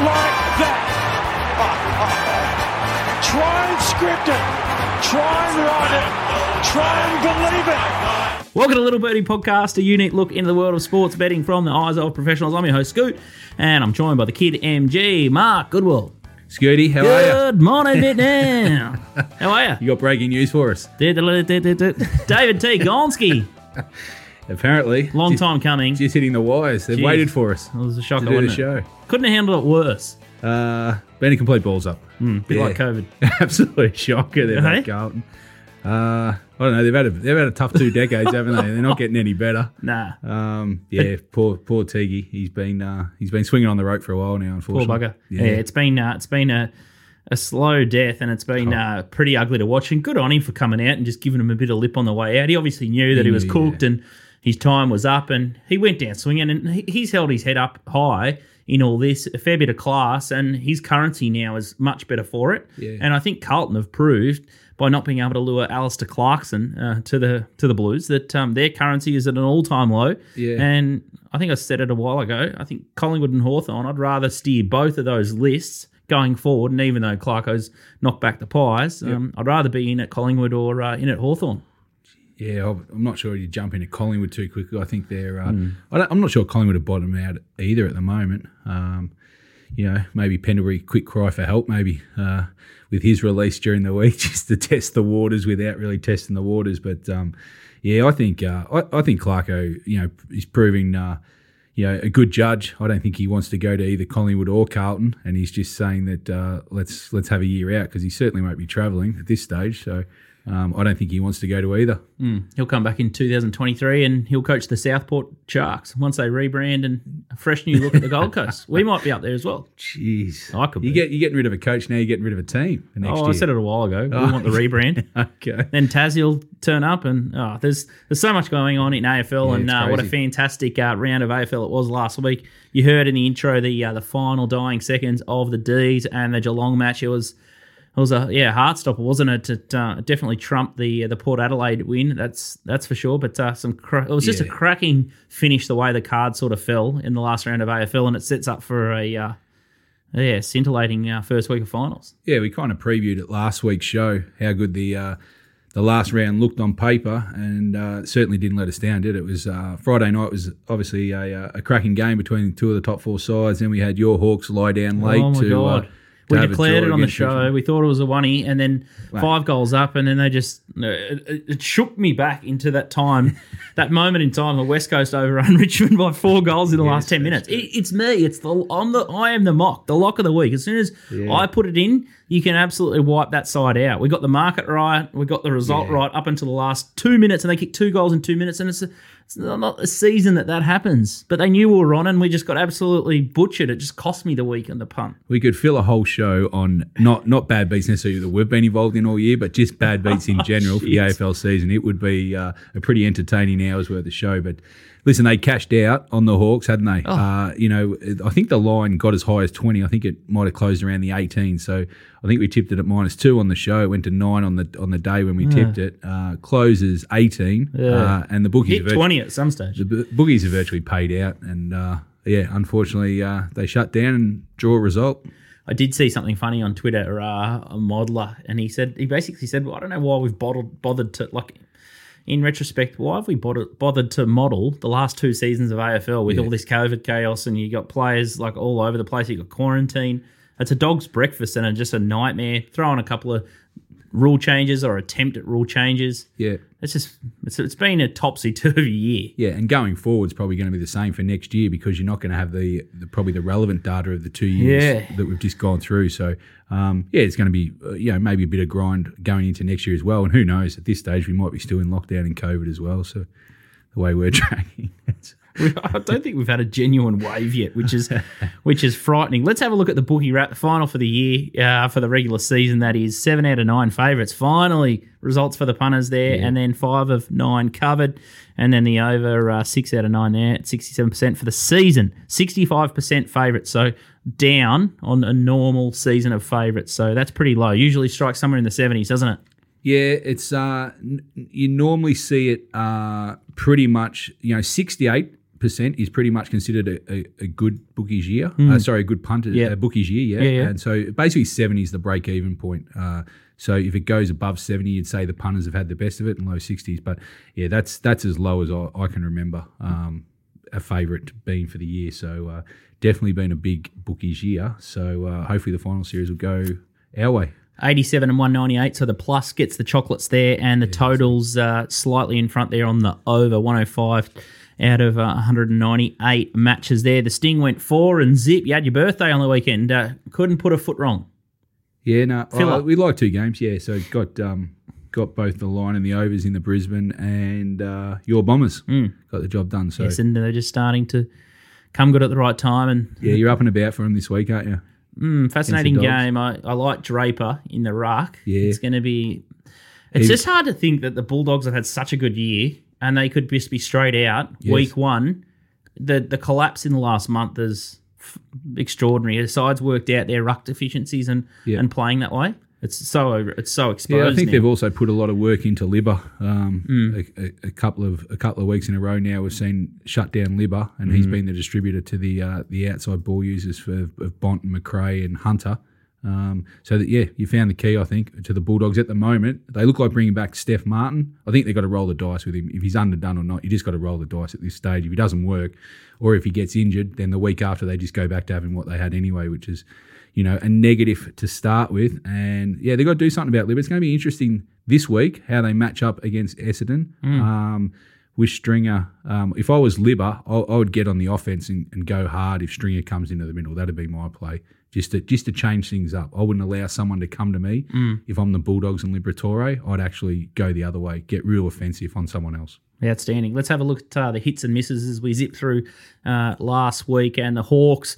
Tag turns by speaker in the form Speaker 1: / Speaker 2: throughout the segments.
Speaker 1: like that. Try and script it. Try and write it. Try and believe it.
Speaker 2: Welcome to Little Birdie Podcast, a unique look into the world of sports betting from the eyes of professionals. I'm your host, Scoot, and I'm joined by the kid MG, Mark Goodwill.
Speaker 3: Scooty, how are you?
Speaker 2: Good morning, Vietnam. How are you?
Speaker 3: You got breaking news for us.
Speaker 2: David T. Gonski.
Speaker 3: Apparently,
Speaker 2: Long time coming.
Speaker 3: just hitting the wires. They've
Speaker 2: Jeez.
Speaker 3: waited for us
Speaker 2: It was a shocker,
Speaker 3: to do the
Speaker 2: wasn't it?
Speaker 3: show.
Speaker 2: Couldn't have handled it worse.
Speaker 3: Uh, been a complete balls up.
Speaker 2: Bit
Speaker 3: Yeah.
Speaker 2: like COVID.
Speaker 3: Absolute shocker there,
Speaker 2: Hey?
Speaker 3: Carlton. Uh, I don't know. They've had a they've had a tough two decades, haven't they? They're not getting any better.
Speaker 2: Nah.
Speaker 3: Um, yeah, poor poor Tiggy. He's been uh, he's been swinging on the rope for a while now. Unfortunately.
Speaker 2: Poor bugger. Yeah, it's been uh, it's been a a slow death, and it's been uh, pretty ugly to watch. And good on him for coming out and just giving him a bit of lip on the way out. He obviously knew that he, was cooked and his time was up, and he went down swinging. And he's held his head up high in all this, a fair bit of class, and his currency now is much better for it.
Speaker 3: Yeah.
Speaker 2: And I think Carlton have proved by not being able to lure Alistair Clarkson uh, to the to the Blues that um, their currency is at an all time low.
Speaker 3: Yeah.
Speaker 2: And I think I said it a while ago. I think Collingwood and Hawthorn. I'd rather steer both of those lists going forward. And even though Clarko's knocked back the pies, um, I'd rather be in at Collingwood or uh, in at Hawthorn.
Speaker 3: Yeah, I'm not sure you jump into Collingwood too quickly. I think they're. Uh,
Speaker 2: Hmm.
Speaker 3: I don't, I'm not sure Collingwood have bottomed out either at the moment. Um, you know, maybe Pendlebury quick cry for help, maybe uh, with his release during the week, just to test the waters without really testing the waters. But um, yeah, I think uh, I, I think Clarko, you know, is proving. Uh, you know, a good judge. I don't think he wants to go to either Collingwood or Carlton, and he's just saying that uh, let's let's have a year out because he certainly won't be travelling at this stage. So um, I don't think he wants to go to either.
Speaker 2: He'll come back in 2023 and he'll coach the Southport Sharks once they rebrand and a fresh new look at the Gold Coast. We might be up there as well.
Speaker 3: Jeez,
Speaker 2: I could
Speaker 3: You
Speaker 2: be.
Speaker 3: get you're getting rid of a coach now. You're getting rid of a team
Speaker 2: Oh,
Speaker 3: year.
Speaker 2: I said it a while ago. We want the rebrand.
Speaker 3: Okay.
Speaker 2: then Tassie will turn up, and oh, there's there's so much going on in AFL,
Speaker 3: Yeah,
Speaker 2: and uh, what a fantastic uh, round of AFL it was last week. You heard in the intro the uh, the final dying seconds of the D's and the Geelong match. It was it was a yeah heart stopper, wasn't it? It uh, definitely trumped the the Port Adelaide win. That's that's for sure. But uh, some cra- it was just a cracking finish the way the card sort of fell in the last round of AFL, and it sets up for a uh, yeah scintillating uh, first week of finals.
Speaker 3: Yeah, we kind of previewed it last week's show how good the uh, the last round looked on paper, and uh, certainly didn't let us down, did it? It was uh, Friday night was obviously a, uh, a cracking game between two of the top four sides. Then we had your Hawks lie down late
Speaker 2: oh my
Speaker 3: to.
Speaker 2: god.
Speaker 3: Uh,
Speaker 2: we declared it on the show. We thought it was a oney, and then five goals up, and then they just it, it shook me back into that time, that moment in time. The West Coast overrun Richmond by four goals in the last ten minutes. It, it's me. It's the I'm the I am the mock, the lock of the week. As soon as I put it in, you can absolutely wipe that side out. We got the market right. We got the result
Speaker 3: Yeah.
Speaker 2: right up until the last two minutes, and they kicked two goals in two minutes, and it's. A, it's not a season that that happens, but they knew we were on, and we just got absolutely butchered. It just cost me the week and the punt.
Speaker 3: We could fill a whole show on not not bad beats necessarily that we've been involved in all year, but just bad beats in general for the AFL season. It would be uh, a pretty entertaining hours worth of show. But listen, they cashed out on the Hawks, hadn't they? Uh, you know, I think the line got as high as twenty. I think it might have closed around the eighteen. So I think we tipped it at minus two on the show. It went to nine on the on the day when we tipped it. Uh, closes eighteen, uh, and the bookies
Speaker 2: Hit
Speaker 3: are virtu-
Speaker 2: 20 at some stage.
Speaker 3: the bookies are virtually paid out, and uh, yeah, unfortunately, uh, they shut down and draw a result.
Speaker 2: I did see something funny on Twitter, uh, a modeler, and he said, he basically said, well, I don't know why we've bothered, bothered to, like, in retrospect, why have we bothered, to model the last two seasons of AFL with all this COVID chaos and you got players like all over the place, you got quarantine. It's a dog's breakfast and a, just a nightmare. Throw on a couple of rule changes or attempt at rule changes.
Speaker 3: Yeah,
Speaker 2: It's just, it's, it's been a topsy turvy year.
Speaker 3: yeah, and going forward is probably going to be the same for next year because you're not going to have the, the probably the relevant data of the two years
Speaker 2: Yeah.
Speaker 3: that we've just gone through. So um, yeah, it's going to be uh, you know maybe a bit of grind going into next year as well. And who knows? At this stage, we might be still in lockdown in COVID as well. So the way we're tracking.
Speaker 2: I don't think we've had a genuine wave yet, which is which is frightening. Let's have a look at the bookie wrap final for the year uh, for the regular season. That is seven out of nine favourites. Finally, results for the punters there, and then five of nine covered, and then the over uh, six out of nine there at sixty-seven percent for the season. Sixty-five percent favourites, so down on a normal season of favourites. So that's pretty low. Usually strikes somewhere in the seventies, doesn't it?
Speaker 3: Yeah, it's uh, n- you normally see it uh, pretty much. You know, sixty-eight percent is pretty much considered a, a, a good bookies year. Uh, sorry, a good punter,
Speaker 2: Hmm. Yeah.
Speaker 3: a bookies year. Yeah.
Speaker 2: Yeah, yeah.
Speaker 3: And so basically, seventy is the break even point. Uh, so if it goes above seventy, you'd say the punters have had the best of it, and low sixties. But yeah, that's that's as low as I, I can remember. Um, a favourite being for the year. So uh, definitely been a big bookies year. So uh, hopefully the final series will go our way.
Speaker 2: 87 and 198. So the plus gets the chocolates there, and the totals uh, slightly in front there on the over 105 out of uh, 198 matches there. The Sting went four and zip. You had your birthday on the weekend. Uh, couldn't put a foot wrong.
Speaker 3: Yeah, no, uh, we like two games. Yeah, so got um, got both the line and the overs in the Brisbane, and uh, your Bombers got the job done. So
Speaker 2: Yes, and they're just starting to come good at the right time. And
Speaker 3: yeah, you're up and about for them this week, aren't you?
Speaker 2: mm, fascinating game. I, I like Draper in the ruck.
Speaker 3: Yeah.
Speaker 2: It's going to be. It's
Speaker 3: He-
Speaker 2: just hard to think that the Bulldogs have had such a good year and they could just be straight out
Speaker 3: Yes.
Speaker 2: week one. The the collapse in the last month is f- extraordinary. The sides worked out their ruck deficiencies and
Speaker 3: Yeah.
Speaker 2: and playing that way. It's so it's so exposed.
Speaker 3: Yeah, I think
Speaker 2: now.
Speaker 3: they've also put a lot of work into Libba. Um,
Speaker 2: Hmm.
Speaker 3: a, a, a couple of a couple of weeks in a row now, we've seen shut down Libba, and he's been the distributor to the uh, the outside ball users for of Bont and Macrae and Hunter. Um, so that yeah, you found the key, I think, to the Bulldogs at the moment. They look like bringing back Steph Martin. I think they've got to roll the dice with him. If he's underdone or not, you just got to roll the dice at this stage. If he doesn't work, or if he gets injured, then the week after they just go back to having what they had anyway, which is you know, a negative to start with. And yeah, they've got to do something about Libba. It's going to be interesting this week how they match up against Essendon. Um, with Stringer, um, if I was Libba, I, I would get on the offense and, and go hard if Stringer comes into the middle. That'd be my play, just to just to change things up. I wouldn't allow someone to come to me if I'm the Bulldogs and Liberatore. I'd actually go the other way, get real offensive on someone else.
Speaker 2: Outstanding. Let's have a look at uh, the hits and misses as we zip through uh, last week and the Hawks.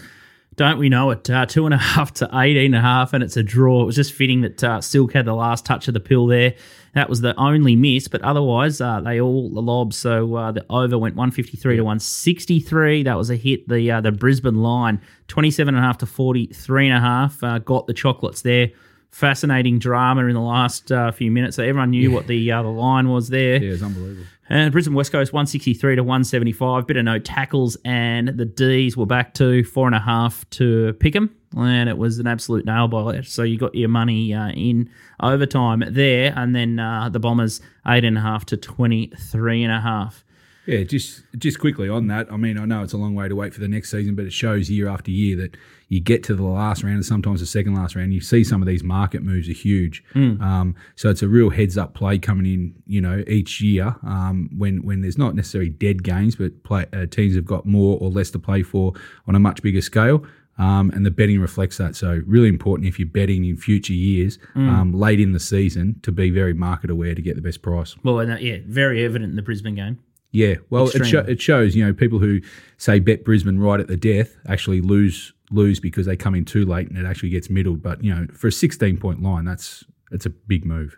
Speaker 2: Don't we know it? Uh, two and a half to 18 and a half, and it's a draw. It was just fitting that uh, Silk had the last touch of the pill there. That was the only miss, but otherwise, uh, they all the lobs. So uh, the over went 153 to 163. That was a hit. The uh, the Brisbane line, 27 and a half to 43 and a half, uh, got the chocolates there. Fascinating drama in the last uh, few minutes. So everyone knew what the uh, the line was there.
Speaker 3: Yeah, it's unbelievable.
Speaker 2: And Brisbane West Coast 163 to 175. Bit of no tackles, and the D's were back to four and a half to pick pick 'em, and it was an absolute nail biter. So you got your money uh, in overtime there, and then uh, the Bombers eight and a half to 23 and a half.
Speaker 3: Yeah, just just quickly on that. I mean, I know it's a long way to wait for the next season, but it shows year after year that you get to the last round and sometimes the second last round. You see some of these market moves are huge. Um, so it's a real heads up play coming in. You know, each year um, when when there's not necessarily dead games, but play, uh, teams have got more or less to play for on a much bigger scale. Um, and the betting reflects that. So really important if you're betting in future years, um, late in the season, to be very market aware to get the best price.
Speaker 2: Well, and, uh, yeah, very evident in the Brisbane game.
Speaker 3: Yeah, well, it, sho- it shows you know people who say bet Brisbane right at the death actually lose lose because they come in too late and it actually gets middled. But you know, for a sixteen point line, that's it's a big move.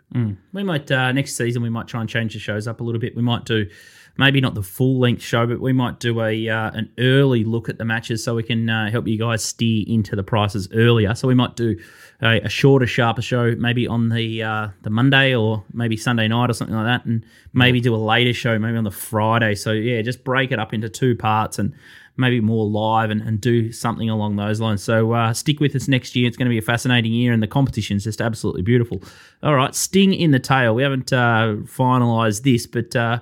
Speaker 2: We might uh, next season we might try and change the shows up a little bit. We might do maybe not the full length show, but we might do a uh, an early look at the matches so we can uh, help you guys steer into the prices earlier. So we might do a, a shorter, sharper show maybe on the uh, the Monday or maybe Sunday night or something like that, and maybe do a later show maybe on the Friday. So yeah, just break it up into two parts and. Maybe more live and, and do something along those lines. So uh, stick with us next year. It's going to be a fascinating year, and the competition's just absolutely beautiful. All right, Sting in the tail. We haven't uh, finalised this, but uh,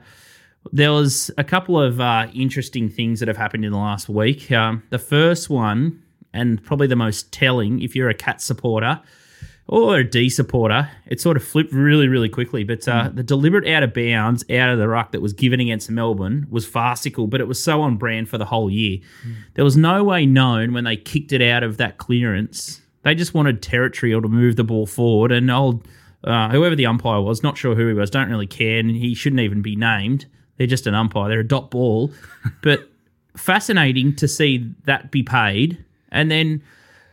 Speaker 2: there was a couple of uh, interesting things that have happened in the last week. Um, the first one, and probably the most telling, if you're a cat supporter or a D supporter, it sort of flipped really, really quickly. But uh, the deliberate out of bounds, out of the ruck that was given against Melbourne was farcical, but it was so on brand for the whole year. There was no way known when they kicked it out of that clearance. They just wanted territory or to move the ball forward, and old uh, whoever the umpire was, not sure who he was, don't really care, and he shouldn't even be named. They're just an umpire. They're a dot ball, but fascinating to see that be paid. And then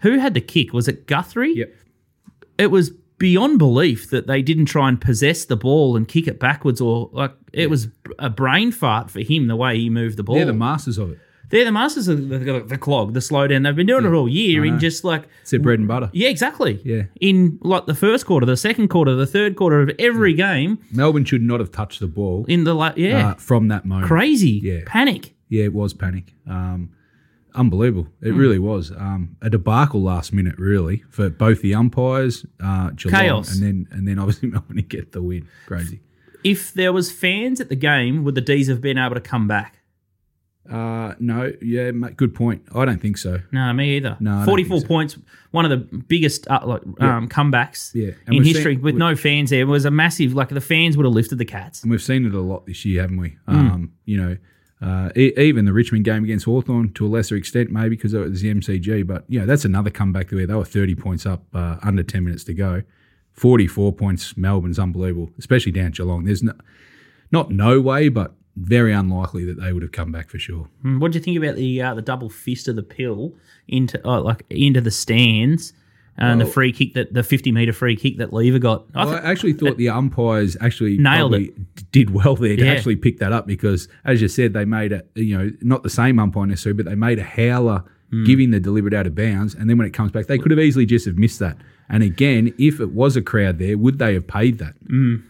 Speaker 2: who had the kick? Was it Guthrie?
Speaker 3: Yep.
Speaker 2: It was beyond belief that they didn't try and possess the ball and kick it backwards, or like it was a brain fart for him the way he moved the ball.
Speaker 3: They're the masters of it.
Speaker 2: They're the masters of the, the, the clog, the slowdown. They've been doing it all year in just like
Speaker 3: It's their bread and butter.
Speaker 2: yeah, exactly.
Speaker 3: Yeah.
Speaker 2: In like the first quarter, the second quarter, the third quarter of every game
Speaker 3: Melbourne should not have touched the ball
Speaker 2: in the la- yeah,
Speaker 3: uh, from that moment.
Speaker 2: crazy
Speaker 3: Yeah.
Speaker 2: panic.
Speaker 3: Yeah, it was panic. Um, unbelievable. It really was. Um, a debacle last minute, really, for both the umpires, uh, Geelong,
Speaker 2: Chaos.
Speaker 3: and then and then obviously Melbourne to get the win. Crazy.
Speaker 2: If there was fans at the game, would the D's have been able to come back?
Speaker 3: Uh, no, yeah, good point. I don't think so.
Speaker 2: No, me either.
Speaker 3: No,
Speaker 2: forty-four
Speaker 3: so.
Speaker 2: points, one of the biggest uh, like um, comebacks
Speaker 3: Yeah, and
Speaker 2: in history
Speaker 3: seen-
Speaker 2: with no fans there. It was a massive like the fans would have lifted the cats.
Speaker 3: And we've seen it a lot this year, haven't we?
Speaker 2: Hmm.
Speaker 3: Um, you know, uh, even the Richmond game against Hawthorn to a lesser extent, maybe because it was the MCG. But, know, that's another comeback where they were 30 points up uh, under 10 minutes to go. 44 points, Melbourne's unbelievable, especially down Geelong. There's no, not no way, but very unlikely that they would have come back for sure.
Speaker 2: Mm, What do you think about the uh, the double fist of the pill into oh, like into the stands and the free kick that the fifty meter free kick that Lever got? I
Speaker 3: Well, I actually thought the umpires actually
Speaker 2: Nailed
Speaker 3: d- did well there to
Speaker 2: Yeah.
Speaker 3: actually pick that up because, as you said, they made a you know not the same umpire necessarily, but they made a howler
Speaker 2: Hmm.
Speaker 3: giving the deliberate out of bounds, and then when it comes back, they could have easily just have missed that. And again, if it was a crowd there, would they have paid that?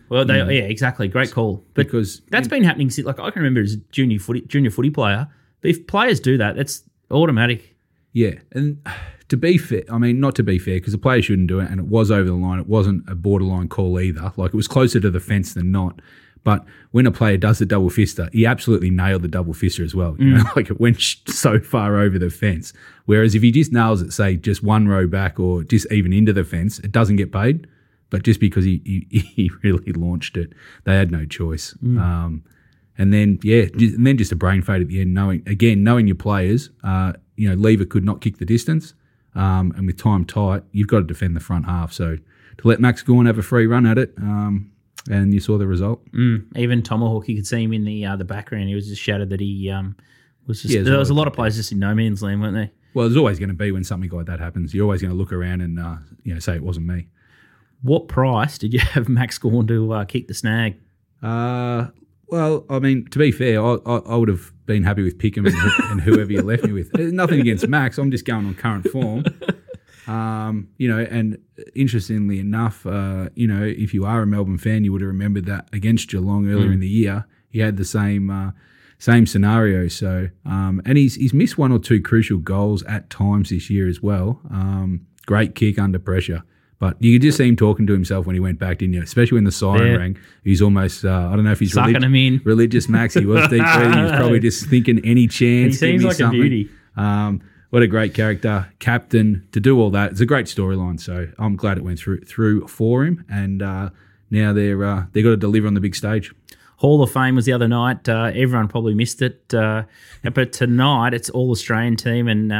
Speaker 2: well, they, yeah, exactly. Great call. But
Speaker 3: Because
Speaker 2: that's been happening since like I can remember as a junior footy junior footy player. But if players do that, that's automatic.
Speaker 3: Yeah, and to be fair, I mean, not to be fair, because the player shouldn't do it, and it was over the line. It wasn't a borderline call either. Like it was closer to the fence than not. But when a player does the double fister, he absolutely nailed the double fister as well. You know, like it went so far over the fence. Whereas if he just nails it, say just one row back or just even into the fence, it doesn't get paid. But just because he he, he really launched it, they had no choice. Um, and then yeah, and then just a brain fade at the end, knowing again knowing your players. Uh, you know, Lever could not kick the distance, um, and with time tight, you've got to defend the front half. So to let Max Gawn have a free run at it, um, and you saw the result.
Speaker 2: Mm, even Tomahawk, you could see him in the uh, the background. He was just shouted that he um, was just.
Speaker 3: Yeah,
Speaker 2: there was a
Speaker 3: lot of
Speaker 2: players just in no man's land, weren't they?
Speaker 3: Well, there's always going to be when something like that happens. You're always going to look around and uh, you know say it wasn't me.
Speaker 2: What price did you have Max Gawn to uh, kick the snag?
Speaker 3: Uh, well, I mean, to be fair, I, I, I would have been happy with Pickham and, and whoever you left me with. Nothing against Max. I'm just going on current form. Um, you know, and interestingly enough, uh, you know, if you are a Melbourne fan, you would have remembered that against Geelong earlier in the year, he had the same uh, same scenario. So, um, and he's he's missed one or two crucial goals at times this year as well. Um, great kick under pressure. But you could just see him talking to himself when he went back, didn't you? Especially when the siren
Speaker 2: Yeah.
Speaker 3: rang. He's almost, uh, I don't know if he's
Speaker 2: Sucking
Speaker 3: relig-
Speaker 2: him in.
Speaker 3: religious Max. He was deep breathing. He was probably just thinking any chance.
Speaker 2: He seems like a beauty.
Speaker 3: Um, what a great character, captain. To do all that, it's a great storyline. So I'm glad it went through through for him, and uh, now they're uh, they got to deliver on the big stage.
Speaker 2: Hall of Fame was the other night. Uh, everyone probably missed it, uh, but tonight it's all Australian team, and uh,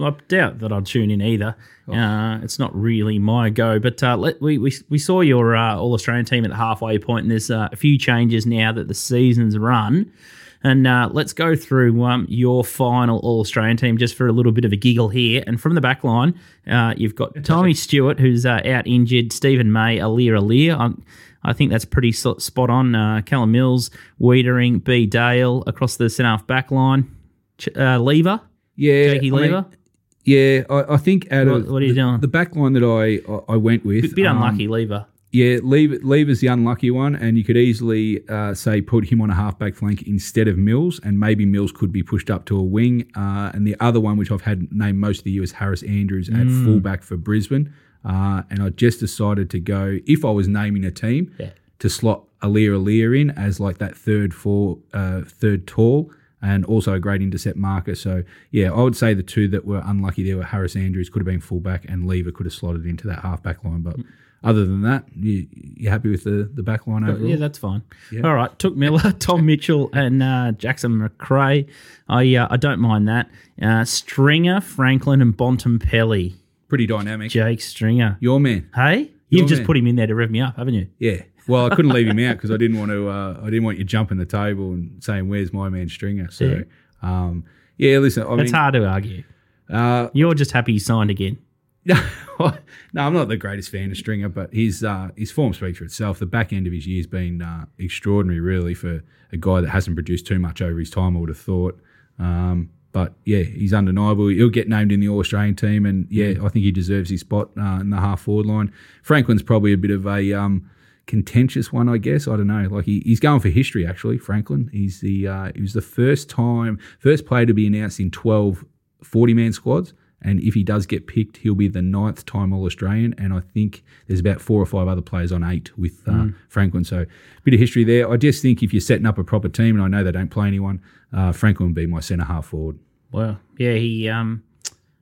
Speaker 2: I, I doubt that I'll tune in either. Uh, it's not really my go, but uh, let, we, we we saw your uh, all Australian team at the halfway point, and there's uh, a few changes now that the season's run. And uh, let's go through um, your final All Australian team just for a little bit of a giggle here. And from the back line, uh, you've got Tommy Stewart, who's uh, out injured, Steven May, Aliir Aliir. Um, I think that's pretty spot on. Uh, Callum Mills, Weitering, B. Dale across the centre half back line. Ch- uh, Lever,
Speaker 3: Yeah,
Speaker 2: Jakey
Speaker 3: I mean,
Speaker 2: Lever.
Speaker 3: yeah, I, I think out
Speaker 2: What-
Speaker 3: of
Speaker 2: what are you
Speaker 3: the,
Speaker 2: doing?
Speaker 3: the back line that I I, I went with,
Speaker 2: Bit, bit
Speaker 3: um,
Speaker 2: unlucky, Lever.
Speaker 3: Yeah, leave Lever's the unlucky one, and you could easily uh, say put him on a halfback flank instead of Mills, and maybe Mills could be pushed up to a wing. Uh, and the other one, which I've had named most of the year, is Harris Andrews at fullback for Brisbane. Uh, and I just decided to go if I was naming a team
Speaker 2: Yeah.
Speaker 3: to slot Aliir Aliir in as like that third four, uh, third tall. And also a great intercept marker. So, yeah, I would say the two that were unlucky there were Harris Andrews, could have been fullback, and Lever could have slotted into that halfback line. But other than that, you, you happy with the, the back line overall?
Speaker 2: Yeah, that's fine. All right, Touk Miller, Tom Mitchell, and uh, Jackson Macrae. I uh, I don't mind that. Uh, Stringer, Franklin, and Bontempelli.
Speaker 3: Pretty dynamic.
Speaker 2: Jake Stringer.
Speaker 3: Your man.
Speaker 2: Hey,
Speaker 3: Your
Speaker 2: you've just
Speaker 3: man.
Speaker 2: put him in there to rev me up, haven't you?
Speaker 3: Yeah. Well, I couldn't leave him out because I didn't want to. Uh, I didn't want you jumping the table and saying, "Where's my man Stringer?" So,
Speaker 2: Yeah.
Speaker 3: um, yeah. Listen, I
Speaker 2: It's hard to argue.
Speaker 3: uh,
Speaker 2: You're just happy he signed again.
Speaker 3: no, I'm not the greatest fan of Stringer, but his uh, his form speaks for itself. The back end of his year's been uh, extraordinary, really, for a guy that hasn't produced too much over his time. I would have thought. Um, but yeah, he's undeniable. He'll get named in the All Australian team, and yeah, I think he deserves his spot uh, in the half forward line. Franklin's probably a bit of a um, contentious one, I guess. I don't know. Like he, he's going for history, actually. Franklin. He's the uh, he was the first time, first player to be announced in 12 40 man squads. And if he does get picked, he'll be the ninth time All Australian. And I think there's about four or five other players on eight with uh,
Speaker 2: Mm.
Speaker 3: Franklin. So a bit of history there. I just think if you're setting up a proper team, and I know they don't play anyone, uh, Franklin would be my centre half forward.
Speaker 2: Well, yeah, he um,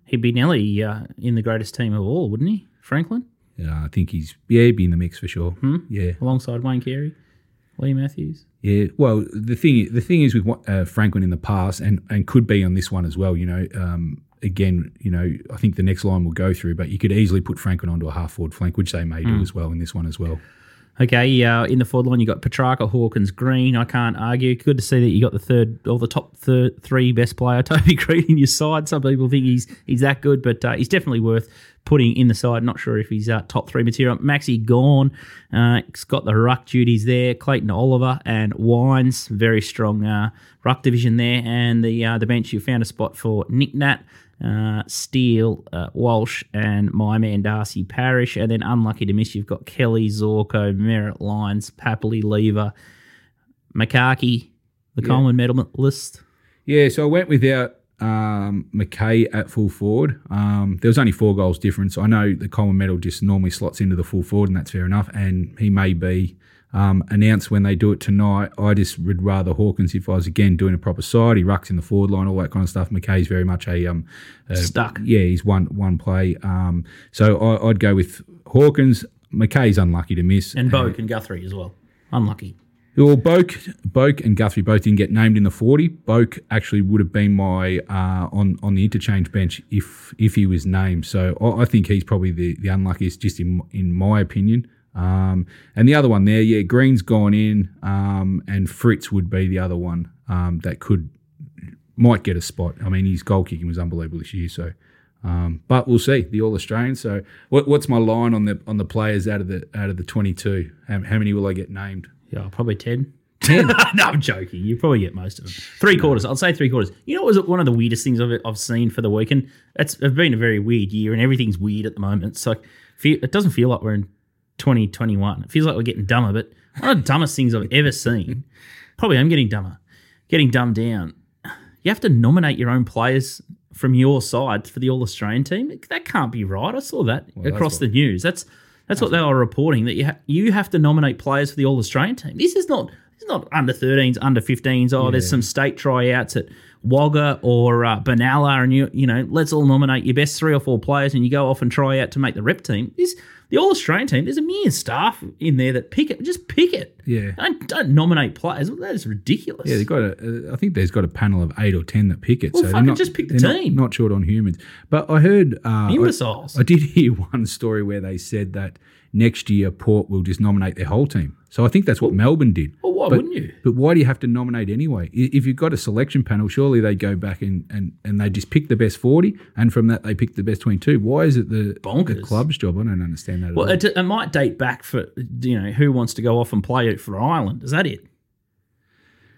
Speaker 2: he'd be nearly uh, in the greatest team of all, wouldn't he, Franklin?
Speaker 3: Yeah, I think he's yeah, he'd be in the mix for sure.
Speaker 2: Hmm?
Speaker 3: Yeah,
Speaker 2: Alongside Wayne Carey, Leigh Matthews.
Speaker 3: Yeah, well, the thing the thing is with uh, Franklin in the past, and and could be on this one as well. You know, um, again, you know, I think the next line will go through, but you could easily put Franklin onto a half forward flank, which they may
Speaker 2: Hmm.
Speaker 3: do as well in this one as well.
Speaker 2: Okay, uh, in the forward line, you got Petrarca, Hawkins, Greene. I can't argue. Good to see that you got the third or the top third, three best player, Toby Greene, in your side. Some people think he's he's that good, but uh, he's definitely worth putting in the side. Not sure if he's uh, top three material. Maxi Gawn. Uh, he's got the ruck duties there. Clayton Oliver and Wines, very strong uh, ruck division there. And the uh, the bench, you found a spot for Nic Nat uh, Steele, uh, Walsh, and my man Darcy Parish. And then unlucky to miss, you've got Kelly, Zorko, Merrett Lyons, Papley, Lever, McKay, the Coleman medalist.
Speaker 3: Yeah, so I went without um, McKay at full forward. Um, there was only four goals difference. I know the Coleman medal just normally slots into the full forward, and that's fair enough. And he may be um, announced when they do it tonight. I just would rather Hawkins if I was again doing a proper side. He rucks in the forward line, all that kind of stuff. McKay's very much a um, uh,
Speaker 2: Stuck.
Speaker 3: Yeah, he's one one play. Um, so I, I'd go with Hawkins. McKay's unlucky to miss,
Speaker 2: And Boak and Guthrie as well. Unlucky.
Speaker 3: well, Boak, Boak and Guthrie both didn't get named in the forty. Boak actually would have been my uh, on on the interchange bench if if he was named. So I, I think he's probably the, the unluckiest, just in in my opinion. Um, and the other one there, yeah, Greene's gone in, um, and Fritsch would be the other one um, that could might get a spot. I mean, his goal kicking was unbelievable this year. So, um, but we'll see the All Australian. So, what, what's my line on the on the players out of the out of the twenty two? How, how many will I get named?
Speaker 2: Yeah, probably 10. 10? no, I'm joking. You probably get most of them. Three quarters. I'll say three quarters. You know what was one of the weirdest things I've, I've seen for the weekend? It's, it's been a very weird year and everything's weird at the moment. So it doesn't feel like we're in 2021. It feels like we're getting dumber, but one of the dumbest things I've ever seen, probably I'm getting dumber, getting dumbed down. You have to nominate your own players from your side for the All Australian team. That can't be right. I saw that
Speaker 3: that's
Speaker 2: across
Speaker 3: what-
Speaker 2: the news. That's that's what they were reporting that you ha- you have to nominate players for the All Australian team. This is not this is not under 13s, under 15s. Oh, there's some state tryouts at Wagga or uh, Benalla, and you you know let's all nominate your best three or four players, and you go off and try out to make the rep team. This the All Australian team. There's a million staff in there that pick it. Just pick it.
Speaker 3: Yeah.
Speaker 2: Don't, don't nominate players. That is ridiculous.
Speaker 3: Yeah, they've got a. I think there's got a panel of eight or ten that pick it.
Speaker 2: Well,
Speaker 3: so
Speaker 2: fucking
Speaker 3: not,
Speaker 2: just pick the
Speaker 3: they're not-
Speaker 2: team.
Speaker 3: Not, short on humans. But I heard. Uh, I- I, did hear one story where they said that next year Port will just nominate their whole team. So I think that's what Melbourne did.
Speaker 2: Well, why
Speaker 3: but,
Speaker 2: wouldn't you?
Speaker 3: But why do you have to nominate anyway? If you've got a selection panel, surely they go back and, and, and they just pick the best 40, and from that they pick the best 22. Why is it the, the club's job? I don't understand that
Speaker 2: Well,
Speaker 3: at all.
Speaker 2: it, it might date back for you know who wants to go off and play it for Ireland. Is that it?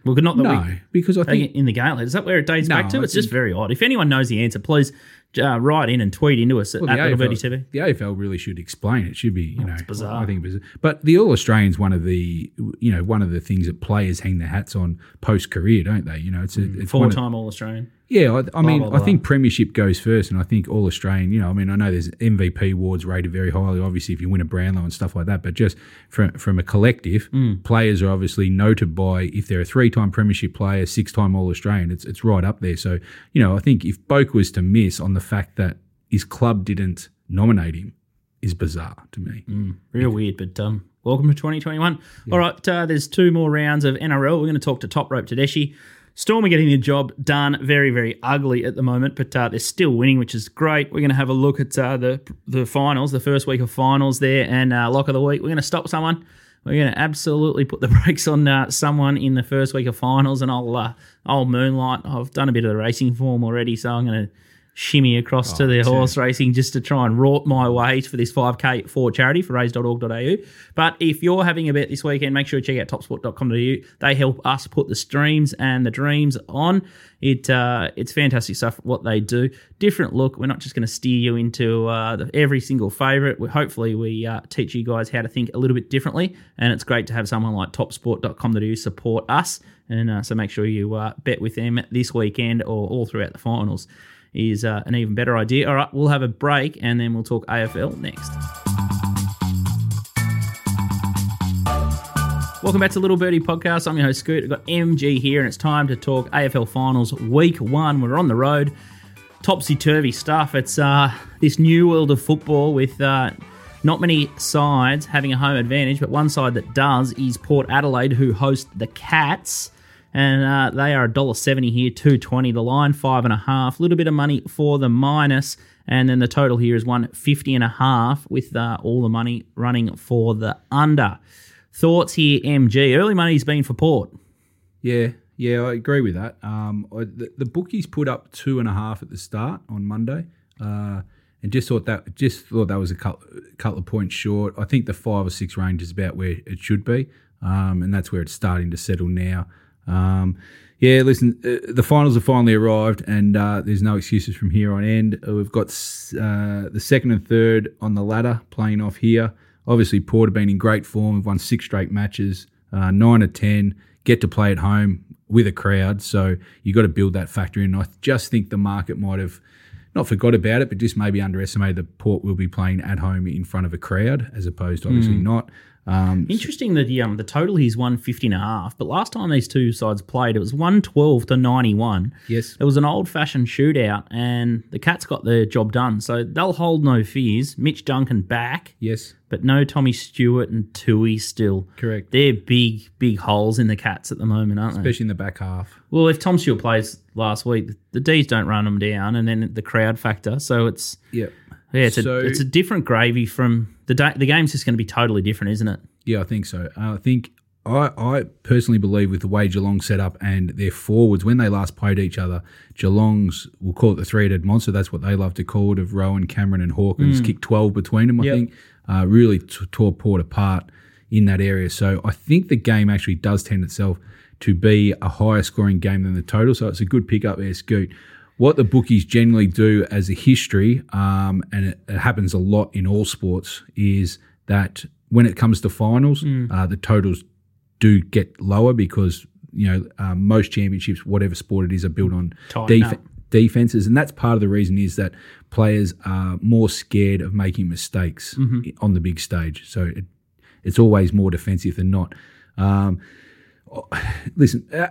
Speaker 2: Well, not that
Speaker 3: no,
Speaker 2: we
Speaker 3: because I think
Speaker 2: in the Gaelic Is that where it dates
Speaker 3: No,
Speaker 2: back to?
Speaker 3: I
Speaker 2: It's just very odd. If anyone knows the answer, please uh, write in and tweet into us at,
Speaker 3: Well,
Speaker 2: at
Speaker 3: the,
Speaker 2: Little Birdie TV.
Speaker 3: the AFL really should explain it. Should be, you know,
Speaker 2: it's bizarre.
Speaker 3: I think, bizarre. but the All Australians one of the, you know, one of the things that players hang their hats on post career, don't they? You know, it's a, it's
Speaker 2: Four time All Australian.
Speaker 3: Yeah, I, I mean,
Speaker 2: blah, blah,
Speaker 3: I think Premiership goes first, and I think All Australian. You know, I mean, I know there's MVP awards rated very highly. Obviously, if you win a Brownlow and stuff like that, but just from from a collective,
Speaker 2: Mm.
Speaker 3: players are obviously noted by if they're a three time Premiership player, six time All Australian. It's it's right up there. So you know, I think if Boak was to miss on the fact that his club didn't nominate him, is bizarre to me.
Speaker 2: Real weird, but um, welcome to 2021. All right, uh, there's two more rounds of NRL. We're going to talk to Top Rope Tedeschi. Storm are getting the job done. Very, very ugly at the moment, but uh, they're still winning, which is great. We're going to have a look at uh, the the finals, the first week of finals there, and uh, lock of the week. We're going to stop someone. We're going to absolutely put the brakes on uh, someone in the first week of finals, and I'll uh, I'll moonlight. I've done a bit of the racing form already, so I'm going to shimmy across to the horse racing just to try and rort my way for this 5k for charity for raise.org.au. But if you're having a bet this weekend, make sure you check out topsport.com.au. They help us put the streams and the dreams on. It uh, it's fantastic stuff what they do. Different look. We're not just going to steer you into uh, the, every single favourite. We, hopefully, we uh, teach you guys how to think a little bit differently. And it's great to have someone like topsport.com.au support us. And uh, so make sure you uh, bet with them this weekend or all throughout the finals is uh, an even better idea. All right, we'll have a break and then we'll talk AFL next. Welcome back to Little Birdie Podcast. I'm your host, Scoot. I've got MG here, and it's time to talk AFL Finals Week 1. We're on the road. Topsy turvy stuff. It's uh, this new world of football with uh, not many sides having a home advantage, but one side that does is Port Adelaide, who host the Cats. And uh, they are $1.70 here, 220 the line, five and a half. Little bit of money for the minus, and then the total here is 150 and a half, with uh, all the money running for the under. Thoughts here, MG. Early money's been for Port.
Speaker 3: Yeah, yeah, I agree with that. Um, the, the bookies put up two and a half at the start on Monday, uh, and just thought that just thought that was a couple, couple of points short. I think the five or six range is about where it should be, um, and that's where it's starting to settle now. Um, yeah, listen, uh, the finals have finally arrived, and uh, there's no excuses from here on end. Uh, we've got uh, the second and third on the ladder playing off here. Obviously, Port have been in great form. We've won six straight matches, uh, nine of ten. Get to play at home with a crowd, so you've got to build that factor in. I just think the market might have not forgot about it, but just maybe underestimated that Port will be playing at home in front of a crowd, as opposed to obviously not. Um,
Speaker 2: Interesting that the um the total he's 150 and a half, but last time these two sides played, it was 112 to 91.
Speaker 3: Yes.
Speaker 2: It was an old fashioned shootout, and the Cats got their job done, so they'll hold no fears. Mitch Duncan back,
Speaker 3: yes,
Speaker 2: but no Tommy Stewart and Tuohy still.
Speaker 3: correct.
Speaker 2: They're big, big holes in the Cats at the moment, aren't they?
Speaker 3: Especially in the back half.
Speaker 2: Well, if Tom Stewart plays last week, the D's don't run them down, and then the crowd factor. So it's
Speaker 3: Yep.
Speaker 2: yeah, it's
Speaker 3: So-
Speaker 2: a it's a different gravy from the day. The game's just going to be totally different, isn't it?
Speaker 3: Yeah, I think so. Uh, I think I, I personally believe with the way Geelong set up and their forwards when they last played each other, Geelong's we'll call it the three-headed monster. That's what they love to call it. Of Rohan, Cameron, and Hawkins, kicked twelve between them. I
Speaker 2: Yep.
Speaker 3: think uh, really t- tore Port apart in that area. So I think the game actually does tend itself to be a higher scoring game than the total. So it's a good pick up there, Scoot. What the bookies generally do as a history, um, and it, it happens a lot in all sports, is that when it comes to finals, uh, the totals do get lower because you know um, most championships, whatever sport it is, are built on def- defenses, and that's part of the reason is that players are more scared of making mistakes
Speaker 2: Mm-hmm.
Speaker 3: on the big stage. So it, it's always more defensive than not. Um, listen, uh,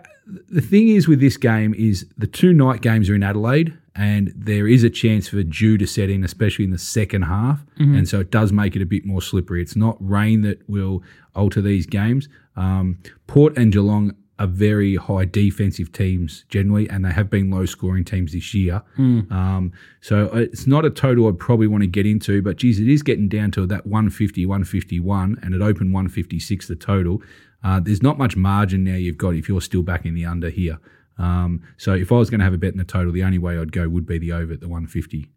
Speaker 3: the thing is with this game is the two night games are in Adelaide, and there is a chance for dew to set in, especially in the second half, and so it does make it a bit more slippery. It's not rain that will alter these games. Um, Port and Geelong are very high defensive teams generally, and they have been low scoring teams this year. Um, so it's not a total I'd probably want to get into, but geez, it is getting down to that 150, 151, and it opened 156 the total. Uh, there's not much margin now you've got if you're still back in the under here. Um, so if I was going to have a bet in the total, the only way I'd go would be the over at the 150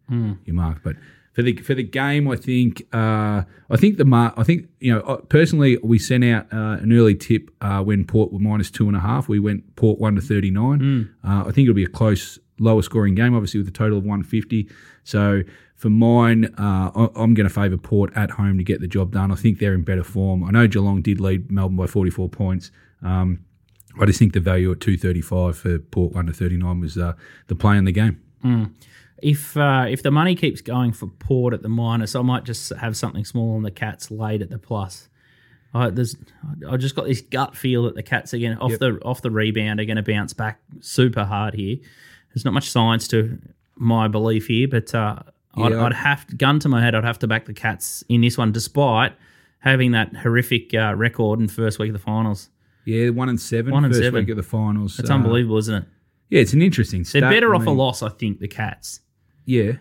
Speaker 3: your mark. But for the for the game, I think uh, I think the mark. I think you know uh, personally, we sent out uh, an early tip uh, when Port were minus two and a half. We went Port one to thirty nine. Uh, I think it'll be a close, lower scoring game, obviously with a total of one fifty. So for mine, uh, I'm going to favour Port at home to get the job done. I think they're in better form. I know Geelong did lead Melbourne by 44 points. Um, I just think the value at 235 for Port under 39 was uh, the play in the game.
Speaker 2: If uh, if the money keeps going for Port at the minus, I might just have something small on the Cats late at the plus. I, there's, I just got this gut feel that the Cats again off the off the rebound are going to bounce back super hard here. There's not much science to my belief here, but uh, I'd, I'd have to, gun to my head. I'd have to back the Cats in this one, despite having that horrific uh, record in first week of the finals.
Speaker 3: Yeah, 1 and 7.
Speaker 2: One and
Speaker 3: first
Speaker 2: seven.
Speaker 3: week of the finals.
Speaker 2: It's
Speaker 3: Uh,
Speaker 2: unbelievable, isn't it?
Speaker 3: Yeah, it's an interesting
Speaker 2: They're better
Speaker 3: I
Speaker 2: off a loss, I think. The Cats,
Speaker 3: Yeah.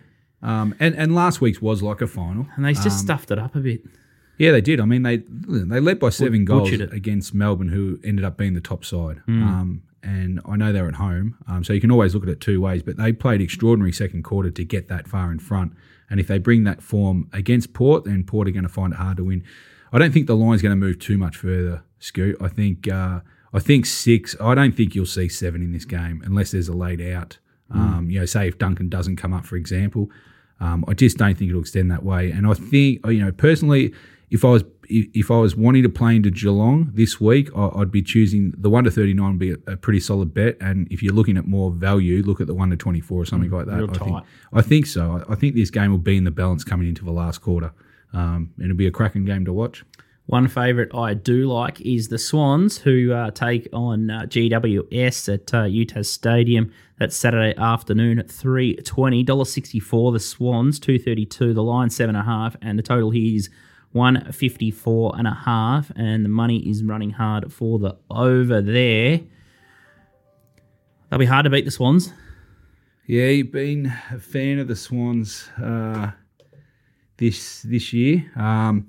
Speaker 3: Um, and, and last week's was like a final.
Speaker 2: and they just
Speaker 3: Um,
Speaker 2: stuffed it up a bit.
Speaker 3: Yeah, they did. I mean, they they led by seven goals
Speaker 2: it.
Speaker 3: against Melbourne, who ended up being the top side.
Speaker 2: Hmm.
Speaker 3: Um, and I know they're at home, um, so you can always look at it two ways. But they played extraordinary second quarter to get that far in front, and if they bring that form against Port, then Port are going to find it hard to win. I don't think the line's going to move too much further, Scoot. I think uh, I think six. I don't think you'll see seven in this game unless there's a laid out. Um, you know, say if Duncan doesn't come up, for example. Um, I just don't think it'll extend that way. And I think, you know, personally, if I was if I was wanting to play into Geelong this week, I'd be choosing the one to thirty nine would be a, pretty solid bet. And if you're looking at more value, look at the one to twenty four or something mm, like that. I think I think so. I think this game will be in the balance coming into the last quarter, um, and it'll be a cracking game to watch.
Speaker 2: One favourite I do like is the Swans, who uh, take on uh, GWS at uh, UTAS Stadium. That's Saturday afternoon at three twenty. Dollar sixty four. The Swans two thirty two. The line seven and a half, and the total here is one fifty four and a half. And the money is running hard for the over there. They'll be hard to beat the Swans.
Speaker 3: Yeah, you've been a fan of the Swans uh, this this year. Um,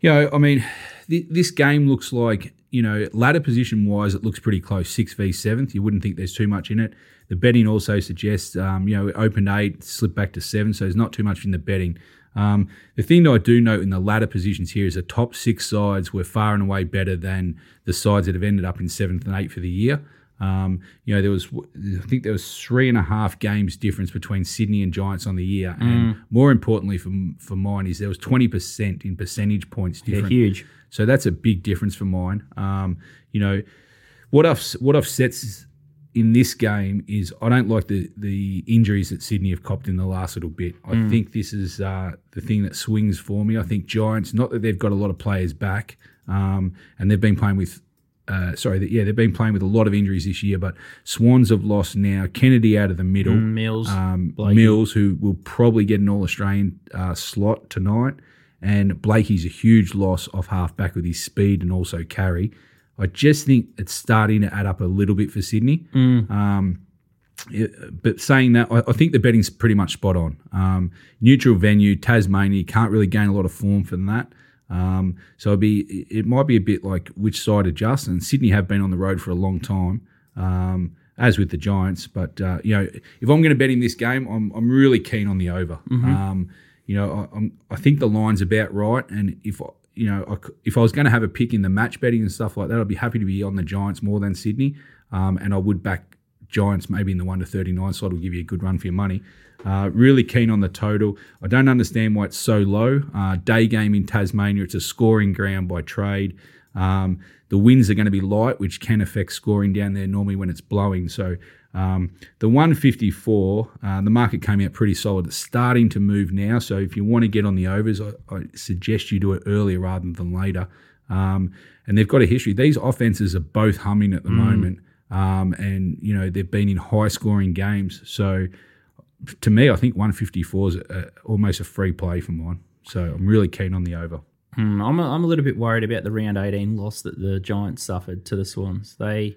Speaker 3: you know, I mean, th- this game looks like, you know, ladder position wise, it looks pretty close, 6 v 7th. You wouldn't think there's too much in it. The betting also suggests, um, you know, it opened eight, slipped back to seven, so there's not too much in the betting. Um, the thing that I do note in the ladder positions here is the top six sides were far and away better than the sides that have ended up in seventh and eighth for the year. Um, you know, there was I think there was three and a half games difference between Sydney and Giants on the year, and mm. more importantly for for mine is there was twenty percent in percentage points difference.
Speaker 2: Yeah, huge.
Speaker 3: So that's a big difference for mine. Um, you know, what I've what I've sets in this game is I don't like the the injuries that Sydney have copped in the last little bit. I mm. think this is uh, the thing that swings for me. I think Giants, not that they've got a lot of players back, um, and they've been playing with uh, sorry, yeah, they've been playing with a lot of injuries this year, but Swans have lost now Kennedy out of the middle. Mm,
Speaker 2: Mills.
Speaker 3: Um, Mills, who will probably get an All Australian uh, slot tonight. And Blakey's a huge loss off half back with his speed and also carry. I just think it's starting to add up a little bit for Sydney.
Speaker 2: Mm.
Speaker 3: Um, it, but saying that, I, I, think the betting's pretty much spot on. Um, neutral venue, Tasmania, can't really gain a lot of form from that. Um, so it'd be it might be a bit like which side adjusts. And Sydney have been on the road for a long time, um, as with the Giants. But uh, you know, if I'm going to bet in this game, I'm I'm really keen on the over.
Speaker 2: Mm-hmm.
Speaker 3: Um, you know, I, am I think the line's about right, and if you know, if I was going to have a pick in the match betting and stuff like that, I'd be happy to be on the Giants more than Sydney, um, and I would back Giants maybe in the one to thirty nine side will give you a good run for your money. Uh, really keen on the total. I don't understand why it's so low. Uh, day game in Tasmania, it's a scoring ground by trade. Um, the winds are going to be light, which can affect scoring down there normally when it's blowing. So um, the 154, uh, the market came out pretty solid. It's starting to move now. So if you want to get on the overs, I, I suggest you do it earlier rather than later. Um, and they've got a history. These offenses are both humming at the mm. moment. Um, and, you know, they've been in high scoring games. So to me, I think 154 is a, almost a free play for mine. So I'm really keen on the over.
Speaker 2: Hmm, I'm, a, I'm a little bit worried about the round 18 loss that the Giants suffered to the Swans. They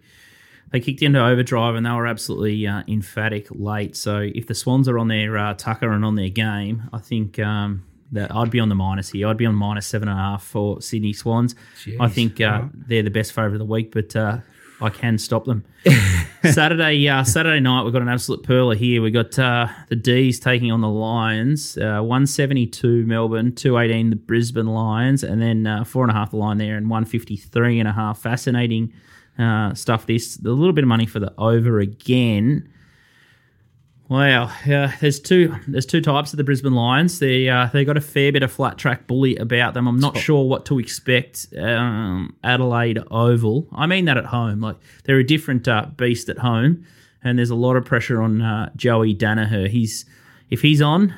Speaker 2: they kicked into overdrive and they were absolutely uh, emphatic late. So if the Swans are on their uh, tucker and on their game, I think um, that I'd be on the minus here. I'd be on minus seven and a half for Sydney Swans. Jeez, I think uh, they're the best favourite of the week, but uh, I can stop them. Saturday, uh, Saturday night, we've got an absolute perler here. We've got uh, the D's taking on the Lions. Uh, 172 Melbourne, 218 the Brisbane Lions, and then uh, four and a half the line there, and 153 and a half. Fascinating uh, stuff. This a little bit of money for the over again. Wow, yeah. There's two. There's two types of the Brisbane Lions. They uh, they got a fair bit of flat track bully about them. I'm not sure what to expect. Um, Adelaide Oval. I mean that at home. Like they're a different uh, beast at home, and there's a lot of pressure on uh, Joey Daniher. He's if he's on,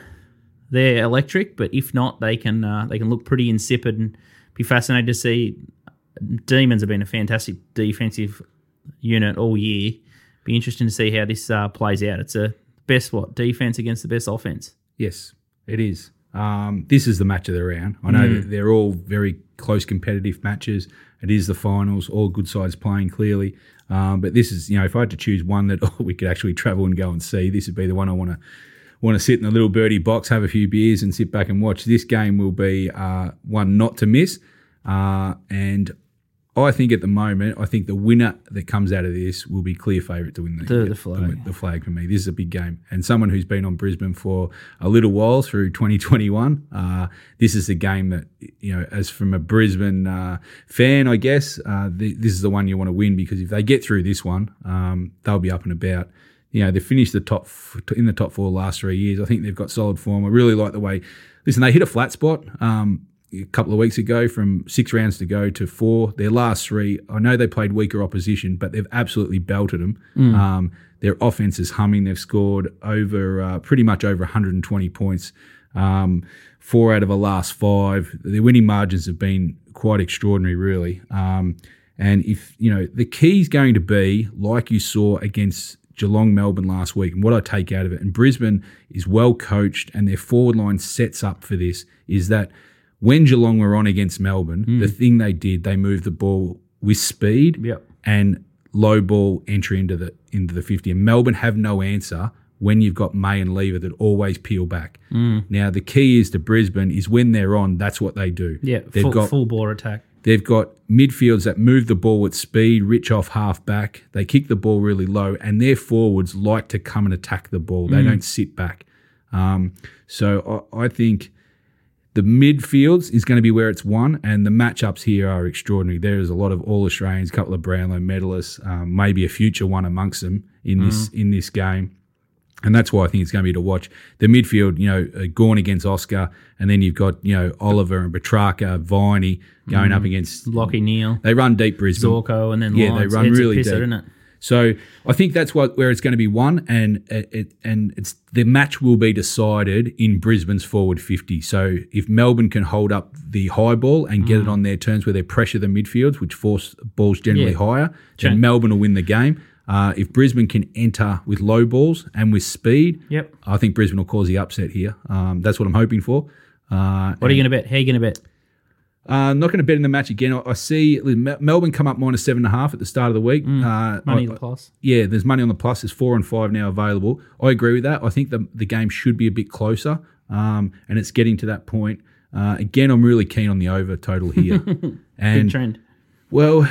Speaker 2: they're electric. But if not, they can uh, they can look pretty insipid and be fascinated to see. Demons have been a fantastic defensive unit all year. Be interesting to see how this uh, plays out. It's a best what defense against the best offense.
Speaker 3: Yes, it is. Um, this is the match of the round. I know mm. that they're all very close competitive matches. It is the finals, all good sides playing clearly. Um, but this is, you know, if I had to choose one that we could actually travel and go and see, this would be the one I want to want to sit in the little birdie box, have a few beers, and sit back and watch. This game will be uh, one not to miss. Uh, and I think at the moment, I think the winner that comes out of this will be clear favourite to win the,
Speaker 2: The- the flag.
Speaker 3: The, flag for me. This is a big game. And someone who's been on Brisbane for a little while through 2021, uh, this is the game that, you know, as from a Brisbane uh, fan, I guess, uh, th- this is the one you want to win because if they get through this one, um, they'll be up and about. You know, they finished the top f- in the top four last three years. I think they've got solid form. I really like the way. Listen, they hit a flat spot. Um, a couple of weeks ago from six rounds to go to four. Their last three, I know they played weaker opposition, but they've absolutely belted them. Um, their offense is humming. They've scored over uh, pretty much over 120 points. Um, four out of the last five. Their winning margins have been quite extraordinary, really. Um, and if you know the key is going to be like you saw against Geelong, Melbourne last week, and what I take out of it, and Brisbane is well coached, and their forward line sets up for this. Is that when Geelong were on against Melbourne, hmm. the thing they did, they moved the ball with speed
Speaker 2: Yep.
Speaker 3: and low ball entry into the into the fifty. And Melbourne have no answer when you've got May and Lever that always peel back. Hmm. Now the key is to Brisbane is when they're on, that's what they do.
Speaker 2: Yeah,
Speaker 3: they've
Speaker 2: full,
Speaker 3: got
Speaker 2: full ball attack.
Speaker 3: They've got midfields that move the ball with speed, rich off half back. They kick the ball really low, and their forwards like to come and attack the ball. They hmm. don't sit back. Um, so I, I think the midfields is going to be where it's won, and the matchups here are extraordinary. There is a lot of All Australians, a couple of Brownlow medalists, um, maybe a future one amongst them in this in this game. And that's why I think it's going to be to watch. The midfield, you know, uh, Gawn against Oscar, and then you've got, you know, Oliver and Petrarca, Viney going up against.
Speaker 2: Lachie Neale,
Speaker 3: They run deep Brisbane.
Speaker 2: Zorko, and then
Speaker 3: Yeah,
Speaker 2: Lyons.
Speaker 3: they run
Speaker 2: It's
Speaker 3: really deep.
Speaker 2: it?
Speaker 3: So I think that's what where it's going to be won, and it, and it's the match will be decided in Brisbane's forward fifty. So if Melbourne can hold up the high ball and
Speaker 2: Mm.
Speaker 3: get it on their terms where they pressure the midfields, which force balls generally
Speaker 2: Yeah.
Speaker 3: higher, then Melbourne will win the game. Uh, if Brisbane can enter with low balls and with speed,
Speaker 2: Yep.
Speaker 3: I think Brisbane will cause the upset here. Um, that's what I'm hoping for. Uh,
Speaker 2: What are you going to bet? How are you going to bet?
Speaker 3: Uh, I'm not going to bet in the match again. I, I see Melbourne come up minus seven and a half at the start of the week. uh,
Speaker 2: Money
Speaker 3: I-
Speaker 2: plus.
Speaker 3: yeah, there's money on the plus. There's four and five now available. I agree with that. I think the the game should be a bit closer, um, and it's getting to that point. Uh, again, I'm really keen on the over total here.
Speaker 2: Big
Speaker 3: and
Speaker 2: trend.
Speaker 3: well,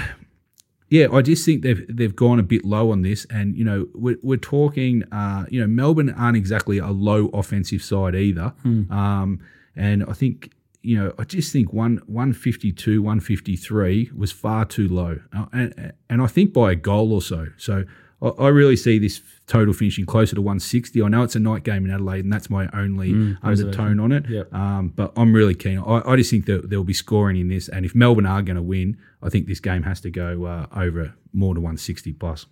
Speaker 3: yeah, I just think they've they've gone a bit low on this, and you know we're, we're talking. Uh, you know, Melbourne aren't exactly a low offensive side either, um, and I think you know I just think one one fifty two, one fifty three was far too low, uh, and and I think by a goal or so. So I, I really see this total finishing closer to one sixty. I know it's a night game in Adelaide, and that's my only undertone on it.
Speaker 2: Yep.
Speaker 3: Um, but I'm really keen. I, I just think that there'll be scoring in this, and if Melbourne are going to win, I think this game has to go uh, over more to 160 plus.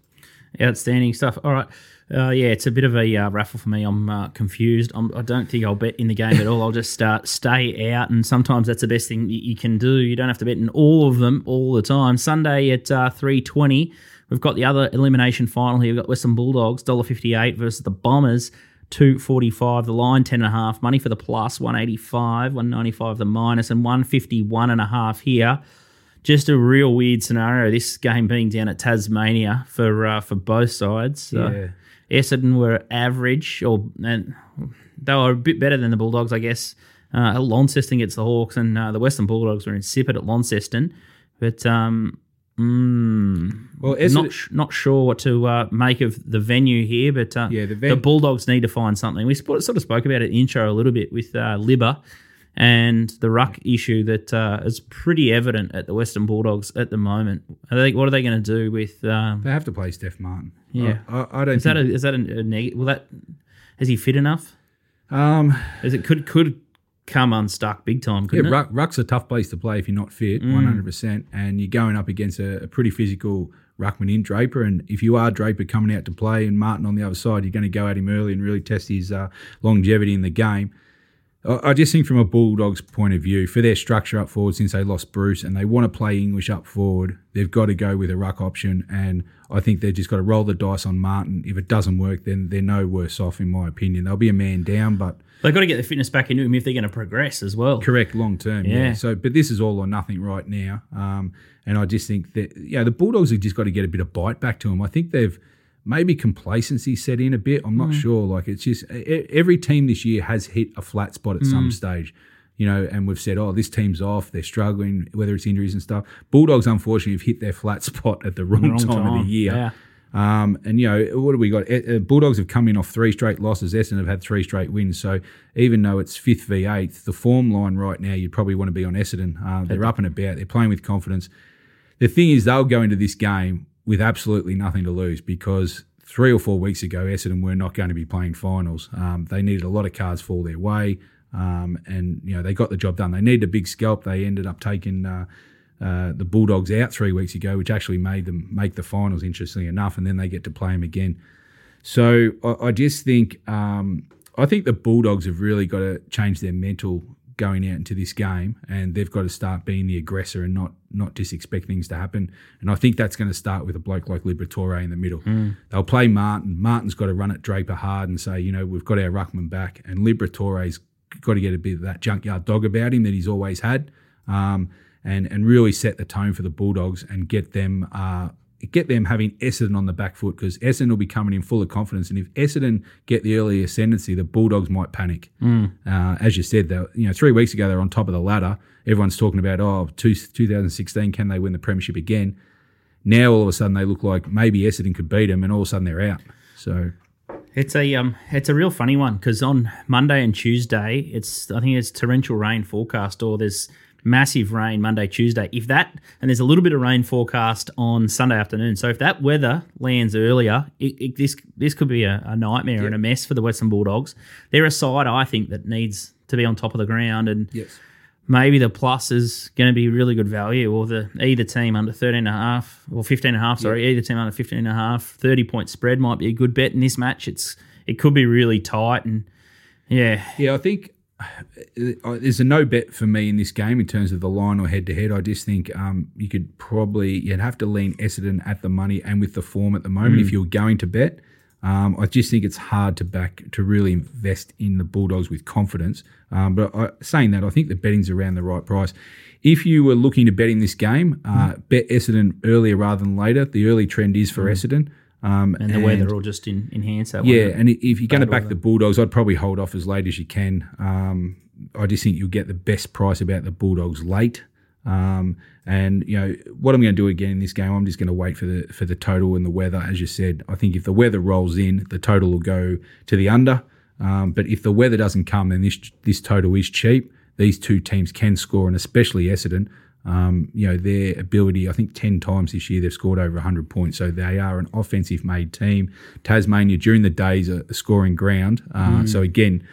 Speaker 2: Outstanding stuff. All right. Uh, yeah, it's a bit of a uh, raffle for me. I'm uh, confused. I'm, I don't think I'll bet in the game at all. I'll just uh, stay out, and sometimes that's the best thing you, can do. You don't have to bet in all of them all the time. Sunday at uh, three twenty, we've got the other elimination final here. We've got Western Bulldogs, dollar fifty eight versus the Bombers, two forty five. The line ten and a half. Money for the plus one eighty five, one ninety five the minus, and one fifty one and a half here just a real weird scenario. This game being down at Tasmania for uh, for both sides. Uh, Essendon were average, or and they were a bit better than the Bulldogs, I guess. Uh, Launceston gets the Hawks, and uh, the Western Bulldogs were insipid at Launceston. But um, mm,
Speaker 3: Well, Essendon-
Speaker 2: not sh- not sure what to uh, make of the venue here. But uh,
Speaker 3: Yeah, the
Speaker 2: the, Bulldogs need to find something. We sp- sort of spoke about it in the intro a little bit with uh, Libba and the ruck issue that uh, is pretty evident at the Western Bulldogs at the moment. I think what are they going to do with? Um,
Speaker 3: They have to play Steph Martin.
Speaker 2: Yeah.
Speaker 3: I, I, I don't
Speaker 2: is that a, is that a, a negative? Will that is he fit enough?
Speaker 3: um,
Speaker 2: Is it could could come unstuck big time?
Speaker 3: yeah, ruck, ruck's a tough place to play if you're not fit,
Speaker 2: Mm.
Speaker 3: 100%. And you're going up against a, a pretty physical ruckman in Draper. And if you are Draper coming out to play and Martin on the other side, you're going to go at him early and really test his uh, longevity in the game. I I just think from a Bulldogs point of view, for their structure up forward since they lost Bruce and they want to play English up forward, they've got to go with a ruck option. And I think they've just got to roll the dice on Martin. If it doesn't work, then they're no worse off, in my opinion. They'll be a man down, but
Speaker 2: They've got to get the fitness back into him if they're going to progress as well.
Speaker 3: correct long term. Yeah.
Speaker 2: Yeah.
Speaker 3: So, but this is all or nothing right now. Um, and I just think that, yeah, the Bulldogs have just got to get a bit of bite back to them. I think they've maybe complacency set in a bit. I'm not
Speaker 2: Mm.
Speaker 3: sure. Like it's just every team this year has hit a flat spot at
Speaker 2: Mm.
Speaker 3: some stage. you know, and we've said, oh, this team's off, they're struggling, whether it's injuries and stuff. Bulldogs, unfortunately, have hit their flat spot at the wrong,
Speaker 2: Wrong
Speaker 3: time, of the year.
Speaker 2: yeah.
Speaker 3: Um, and you know what have we got? Bulldogs have come in off three straight losses. Essendon have had three straight wins. So even though it's fifth v eighth, the form line right now you'd probably want to be on Essendon. Uh, they're up and about. They're playing with confidence. The thing is, they'll go into this game with absolutely nothing to lose because three or four weeks ago, Essendon were not going to be playing finals. Um, they needed a lot of cards fall their way, um, and you know they got the job done. They needed a big scalp. They ended up taking. Uh, uh, the Bulldogs out three weeks ago, which actually made them make the finals, interestingly enough, and then they get to play them again. So I, I just think um, I think the Bulldogs have really got to change their mental going out into this game, and they've got to start being the aggressor and not not just expect things to happen. And I think that's going to start with a bloke like Liberatore in the middle. They'll play Martin. Martin's got to run at Draper hard and say, you know, we've got our ruckman back, and Liberatore's got to get a bit of that junkyard dog about him that he's always had. Um, and and really set the tone for the Bulldogs and get them uh, get them having Essendon on the back foot because Essendon will be coming in full of confidence. And if Essendon get the early ascendancy, the Bulldogs might panic. Uh, as you said, though, you know, three weeks ago they're on top of the ladder. Everyone's talking about oh, two, 2016, can they win the premiership again? Now all of a sudden they look like maybe Essendon could beat them, and all of a sudden they're out. So
Speaker 2: It's a um, it's a real funny one because on Monday and Tuesday, it's I think it's torrential rain forecast or there's massive rain Monday, Tuesday. If that and there's a little bit of rain forecast on Sunday afternoon. So if that weather lands earlier, it, it, this this could be a, a nightmare and a mess for the Western Bulldogs. They're a side I think that needs to be on top of the ground and
Speaker 3: yes.
Speaker 2: maybe the plus is going to be really good value or the either team under 13 and a half or 15 and a half sorry either team under 15 and a half 30 point spread might be a good bet in this match it's it could be really tight and yeah
Speaker 3: Yeah, I think there's a no bet for me in this game in terms of the line or head to head. I just think um, you could probably you'd have to lean Essendon at the money and with the form at the moment if you're going to bet. Um, I just think it's hard to back to really invest in the Bulldogs with confidence. Um, but I, saying that, I think the betting's around the right price. If you were looking to bet in this game, uh, bet Essendon earlier rather than later. The early trend is for Essendon. Um,
Speaker 2: and the weather will just in, enhance that
Speaker 3: yeah, and if you're going to back
Speaker 2: weather.
Speaker 3: the Bulldogs, I'd probably hold off as late as you can. Um, I just think you'll get the best price about the Bulldogs late. Um, and you know what I'm going to do again in this game. I'm just going to wait for the for the total and the weather, as you said. I think if the weather rolls in, the total will go to the under. Um, but if the weather doesn't come, then this this total is cheap. These two teams can score, and especially Essendon. Um, you know their ability. I think ten times this year they've scored over 100 points, so they are an offensive made team. Tasmania during the days a, a scoring ground. Uh, So again,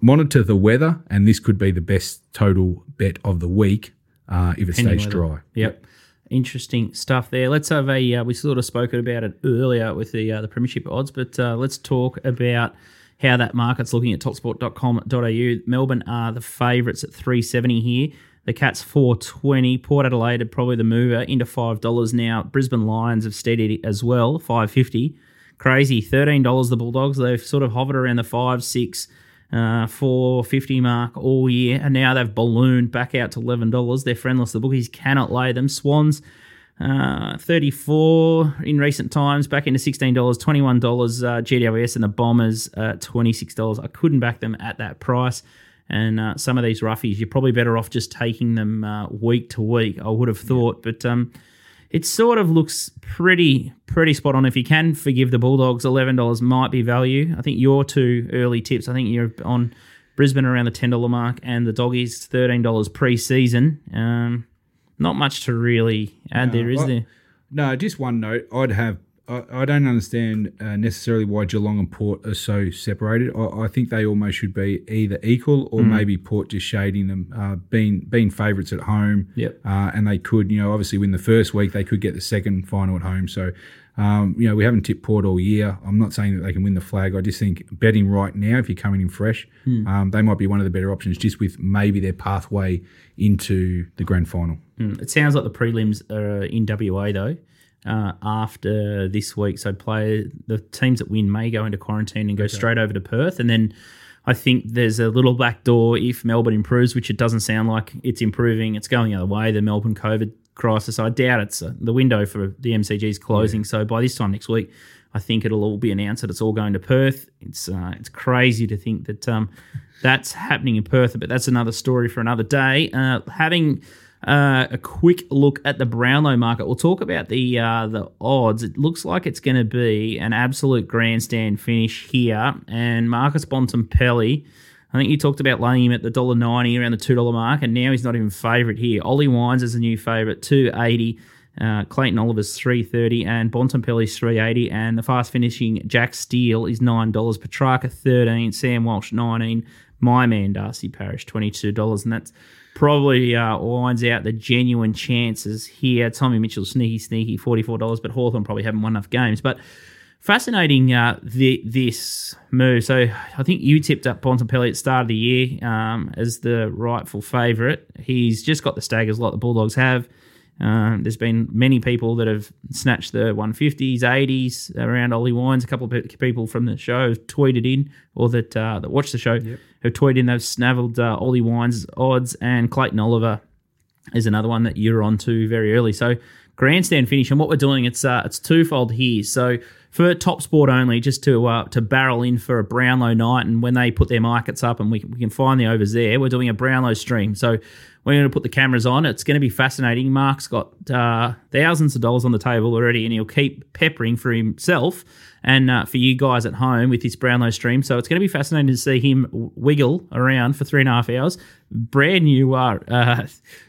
Speaker 3: monitor the weather, and this could be the best total bet of the week uh, if it stays dry.
Speaker 2: Yep. Interesting stuff there. Let's have a. Uh, we sort of spoke about it earlier with the uh, the premiership odds, but uh, let's talk about how that market's looking at topsport.com.au. Melbourne are the favourites at three seventy here. The Cats four twenty. Port Adelaide are probably the mover into five dollars now. Brisbane Lions have steadied as well, five fifty. Crazy, thirteen dollars. The Bulldogs they've sort of hovered around the five six uh, 450 mark all year, and now they've ballooned back out to eleven dollars. They're friendless. The bookies cannot lay them. Swans. Uh, 34 in recent times, back into $16, $21 uh, GWS and the Bombers uh, $26. I couldn't back them at that price. And uh, some of these roughies, you're probably better off just taking them uh, week to week, I would have thought. But um, it sort of looks pretty pretty spot on. If you can forgive the Bulldogs, eleven dollars might be value. I think your two early tips. I think you're on Brisbane around the ten dollar mark, and the Doggies thirteen dollars pre-season. Um, not much to really add there, is
Speaker 3: I-
Speaker 2: there?
Speaker 3: No, just one note. I'd have. I, I don't understand uh, necessarily why Geelong and Port are so separated. I, I think they almost should be either equal or
Speaker 2: Mm.
Speaker 3: maybe Port just shading them, uh, being being favourites at home.
Speaker 2: Yep.
Speaker 3: Uh, and they could, you know, obviously win the first week. They could get the second final at home. So, um, you know, we haven't tipped Port all year. I'm not saying that they can win the flag. I just think betting right now, if you're coming in fresh,
Speaker 2: Hmm.
Speaker 3: um, they might be one of the better options, just with maybe their pathway into the grand final.
Speaker 2: Mm, It sounds like the prelims are in WA though. Uh, after this week, so play the teams that win may go into quarantine and go straight over to Perth, and then I think there's a little back door if Melbourne improves, which it doesn't sound like it's improving. It's going the other way. The Melbourne COVID crisis. I doubt it's uh, the window for the MCG is closing. So by this time next week, I I think it'll all be announced that it's all going to Perth. It's uh, it's crazy to think that um, that's happening in Perth, but that's another story for another day. Uh, having uh, a quick look at the Brownlow market. We'll talk about the uh, the odds. It looks like it's going to be an absolute grandstand finish here. And Marcus Bontempelli, I think you talked about laying him at the dollar ninety around the two dollar mark, and now he's not even favourite here. Ollie Wines is a new favourite, two eighty. Uh, Clayton Oliver's three thirty, and Bontempelli's three eighty, and the fast finishing Jack Steele is nine dollars. Petrarca thirteen, Sam Walsh nineteen, my man Darcy Parish twenty two dollars, and that's probably uh, lines out the genuine chances here. Tommy Mitchell, sneaky, sneaky, $44, but Hawthorn probably haven't won enough games. But fascinating uh, the, this move. So I think you tipped up Bontempelli at the start of the year um, as the rightful favourite. He's just got the staggers like the Bulldogs have. Um, there's been many people that have snatched the 150s, 80s around Ollie Wines. A couple of people from the show have tweeted in, or that uh, that watched the show yep. have tweeted in. They've snavelled uh, Ollie Wines odds, and Clayton Oliver is another one that you're on to very early. So grandstand finish, and what we're doing it's uh, it's twofold here. So for top sport only, just to uh, to barrel in for a Brownlow night, and when they put their markets up, and we, we can find the overs there, we're doing a Brownlow stream. So we're going to put the cameras on. It's going to be fascinating. Mark's got uh, thousands of dollars on the table already, and he'll keep peppering for himself and uh, for you guys at home with this Brownlow stream. So it's going to be fascinating to see him wiggle around for three and a half hours. Brand new uh, uh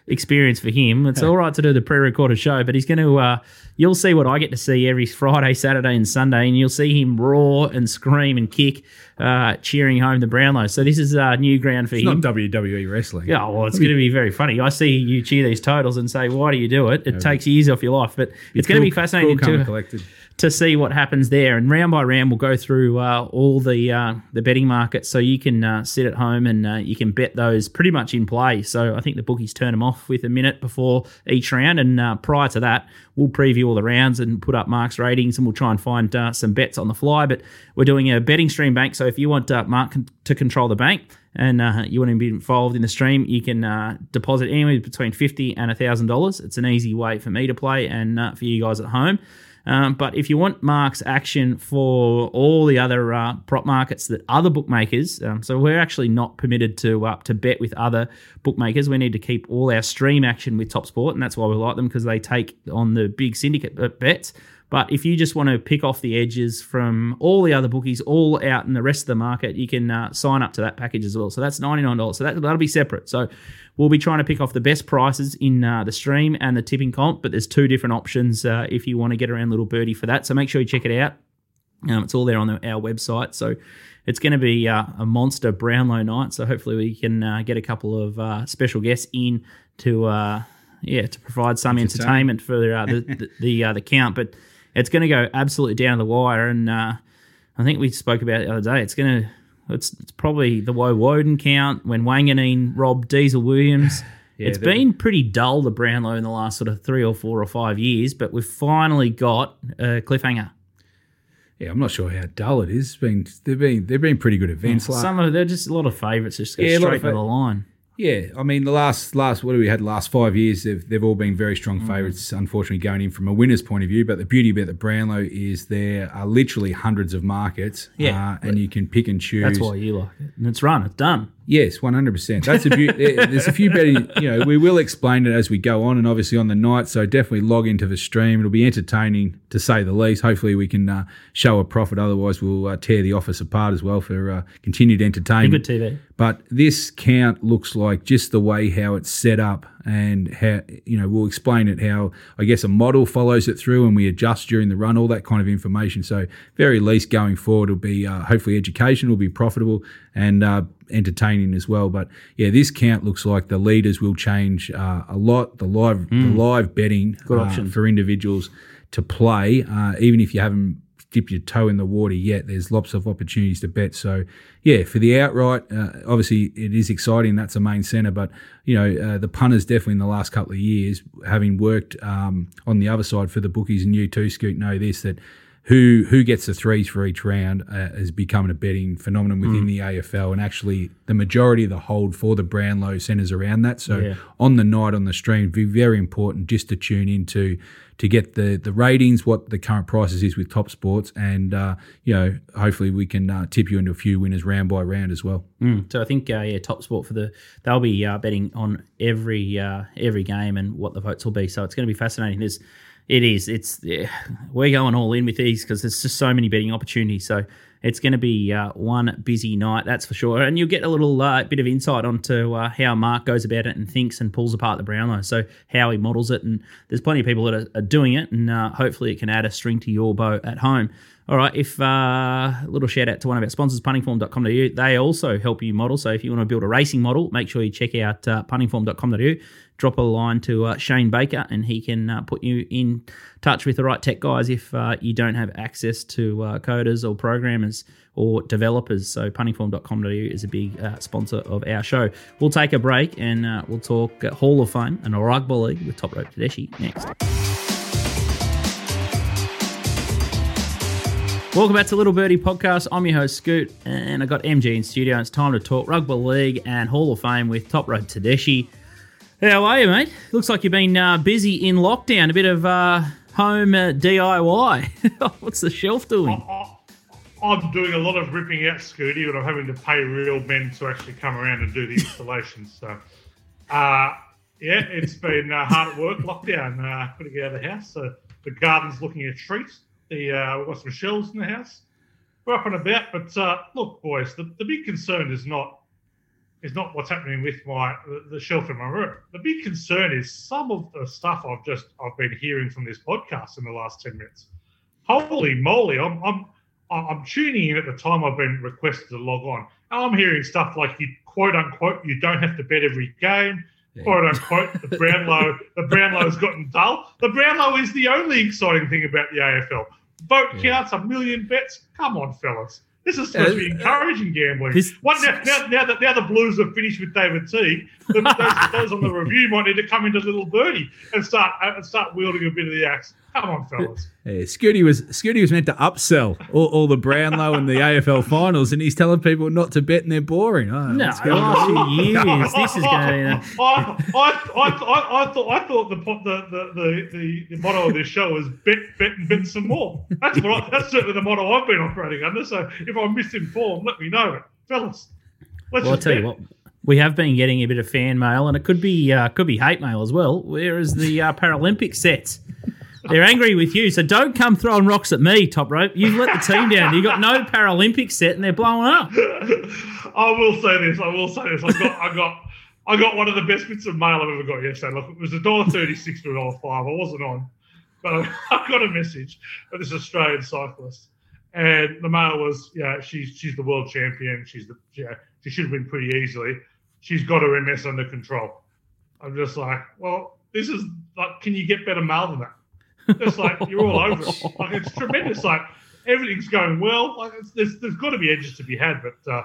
Speaker 2: experience for him. It's all right to do the pre-recorded show, but he's going to. Uh, you'll see what I get to see every Friday, Saturday, and Sunday, and you'll see him roar and scream and kick, uh, cheering home the Brownlow. So this is uh, new ground for
Speaker 3: it's
Speaker 2: him.
Speaker 3: Not WWE wrestling.
Speaker 2: Yeah, well, it's going to be very funny. I see you cheer these totals and say, "Why do you do it?" It yeah, takes years off your life, but it's cool, going to be fascinating
Speaker 3: cool
Speaker 2: to
Speaker 3: collected
Speaker 2: to see what happens there. And round by round, we'll go through uh, all the uh, the betting markets, so you can uh, sit at home and uh, you can bet those pretty much in play. So I think the bookies turn them off with a minute before each round, and uh, prior to that, we'll preview all the rounds and put up Mark's ratings, and we'll try and find uh, some bets on the fly. But we're doing a betting stream bank, so if you want Mark to control the bank and uh, you want to be involved in the stream, you can uh, deposit anywhere between fifty and thousand dollars. It's an easy way for me to play and uh, for you guys at home. Um, but if you want Mark's action for all the other uh, prop markets that other bookmakers, um, so we're actually not permitted to uh, to bet with other bookmakers. We need to keep all our stream action with Top Sport, and that's why we like them because they take on the big syndicate bets. But if you just want to pick off the edges from all the other bookies, all out in the rest of the market, you can uh, sign up to that package as well. So that's $99. So that, that'll be separate. So we'll be trying to pick off the best prices in uh, the stream and the tipping comp, but there's two different options uh, if you want to get around Little Birdie for that. So make sure you check it out. Um, it's all there on the, our website. So it's going to be uh, a monster Brownlow night. So hopefully we can uh, get a couple of uh, special guests in to uh, yeah to provide some entertainment for the the the, the, uh, the count. But it's going to go absolutely down the wire. And uh, I think we spoke about it the other day. It's going to, it's, it's probably the Woe Woden count when Wanganeen robbed Diesel Williams. yeah, it's been pretty dull, the Brownlow, in the last sort of three or four or five years, but we've finally got a cliffhanger.
Speaker 3: Yeah, I'm not sure how dull it is. It's been they've been they've been pretty good events.
Speaker 2: Some of they're just a lot of favourites just go yeah, straight for the line.
Speaker 3: Yeah, I mean the last last what do we had last five years? They've, they've all been very strong mm. favourites. Unfortunately, going in from a winner's point of view. But the beauty about the Brownlow is there are literally hundreds of markets.
Speaker 2: Yeah,
Speaker 3: uh, and you can pick and choose.
Speaker 2: That's why you like it. And it's run. It's done.
Speaker 3: Yes, one hundred percent. That's a be- there's a few better. You know, we will explain it as we go on, and obviously on the night. So definitely log into the stream. It'll be entertaining to say the least. Hopefully, we can uh, show a profit. Otherwise, we'll uh, tear the office apart as well for uh, continued entertainment.
Speaker 2: Good TV.
Speaker 3: But this count looks like just the way how it's set up and how you know we'll explain it how I guess a model follows it through and we adjust during the run all that kind of information so very least going forward will be uh, hopefully education will be profitable and uh, entertaining as well but yeah this count looks like the leaders will change uh, a lot the live mm. the live betting
Speaker 2: Good uh, option.
Speaker 3: for individuals to play uh, even if you haven't dip your toe in the water yet. There's lots of opportunities to bet. So, yeah, for the outright, uh, obviously it is exciting. That's a main centre, but you know uh, the punters definitely in the last couple of years, having worked um, on the other side for the bookies, and you too, Scoot, know this that who who gets the threes for each round uh, is becoming a betting phenomenon within the AFL, and actually the majority of the hold for the Brownlow centres around that. So
Speaker 2: Yeah.
Speaker 3: on the night on the stream, be very important just to tune into to get the the ratings, what the current prices is with Top Sports, and uh, you know hopefully we can uh, tip you into a few winners round by round as well.
Speaker 2: Mm. So I think uh, yeah, Top Sport for the they'll be uh, betting on every uh, every game and what the votes will be. So it's going to be fascinating. There's it is it's yeah, we're going all in with these because there's just so many betting opportunities. So it's going to be uh, one busy night, that's for sure. And you'll get a little uh, bit of insight onto uh, how Mark goes about it and thinks and pulls apart the Brownlow. So how he models it, and there's plenty of people that are, are doing it, and uh, hopefully it can add a string to your bow at home. All right, if uh, a little shout out to one of our sponsors, puntingform.com.au. They also help you model. So if you want to build a racing model, make sure you check out uh, puntingform.com.au. Drop a line to uh, Shane Baker, and he can uh, put you in touch with the right tech guys if uh, you don't have access to uh, coders or programmers or developers. So puntingform.com.au is a big sponsor of our show. We'll take a break and we'll talk Hall of Fame and a rugby league with Top Rope Tedeschi next. Welcome back to Little Birdie Podcast. I'm your host, Scoot, and I got MG in studio. And It's time to talk Rugby League and Hall of Fame with Top Rope Tedeschi. How are you, mate? Looks like you've been uh, busy in lockdown, a bit of uh, home uh, DIY. What's the shelf doing?
Speaker 4: I'm doing a lot of ripping out Scooty, but I'm having to pay real men to actually come around and do the installations. So, uh, yeah, it's been uh, hard at work, lockdown. Uh, couldn't get out of the house. So the garden's looking a treat. The uh, we've got some shelves in the house. We're up and about, but uh, look, boys, the, the big concern is not is not what's happening with my the, the shelf in my room. The big concern is some of the stuff I've just I've been hearing from this podcast in the last ten minutes. Holy moly! I'm I'm I'm tuning in at the time I've been requested to log on. And I'm hearing stuff like you quote unquote you don't have to bet every game. Quote unquote, the Brownlow, the Brownlow has gotten dull. The Brownlow is the only exciting thing about the AFL. Vote counts, a million bets. Come on, fellas. This is supposed to be
Speaker 3: Uh,
Speaker 4: encouraging gambling.
Speaker 2: this-
Speaker 4: What now, now, now that now the Blues are finished with David Teague, those, those on the review might need to come into Little Birdie and start uh, and start wielding a bit of the axe. Come on, fellas.
Speaker 3: Yeah, Scooty was Scooty was meant to upsell all, all the Brownlow and the AFL finals, and he's telling people not to bet and they're boring. Oh,
Speaker 2: No,
Speaker 3: what's going
Speaker 2: last
Speaker 3: on?
Speaker 2: few years, this is going to.
Speaker 4: I, I, I, I, I thought I thought the, the, the, the, the, the motto of this show is bet, bet, and bet some more. That's what I, that's certainly the motto I've been operating under. So if I'm misinformed, let me know, fellas. Let's
Speaker 2: Well, I'll
Speaker 4: just
Speaker 2: tell you what. We have been getting a bit of fan mail, and it could be uh, could be hate mail as well. Where is the uh, Paralympic sets, they're angry with you, so don't come throwing rocks at me, top rope. You've let the team down. You've got no Paralympic set, and they're blowing up.
Speaker 4: I will say this. I will say this. I got, I got, I got one of the best bits of mail I've ever got yesterday. Look, it was a dollar thirty-six to a dollar five. I wasn't on, but I, I got a message of this Australian cyclist, and the mail was, yeah, she's she's the world champion. She's the, yeah, she should win pretty easily. She's got her MS under control. I'm just like, well, this is like, can you get better mail than that? It's like you're all over it. Like it's tremendous. Like everything's going well. Like it's, there's there's got to be edges to be had, but uh,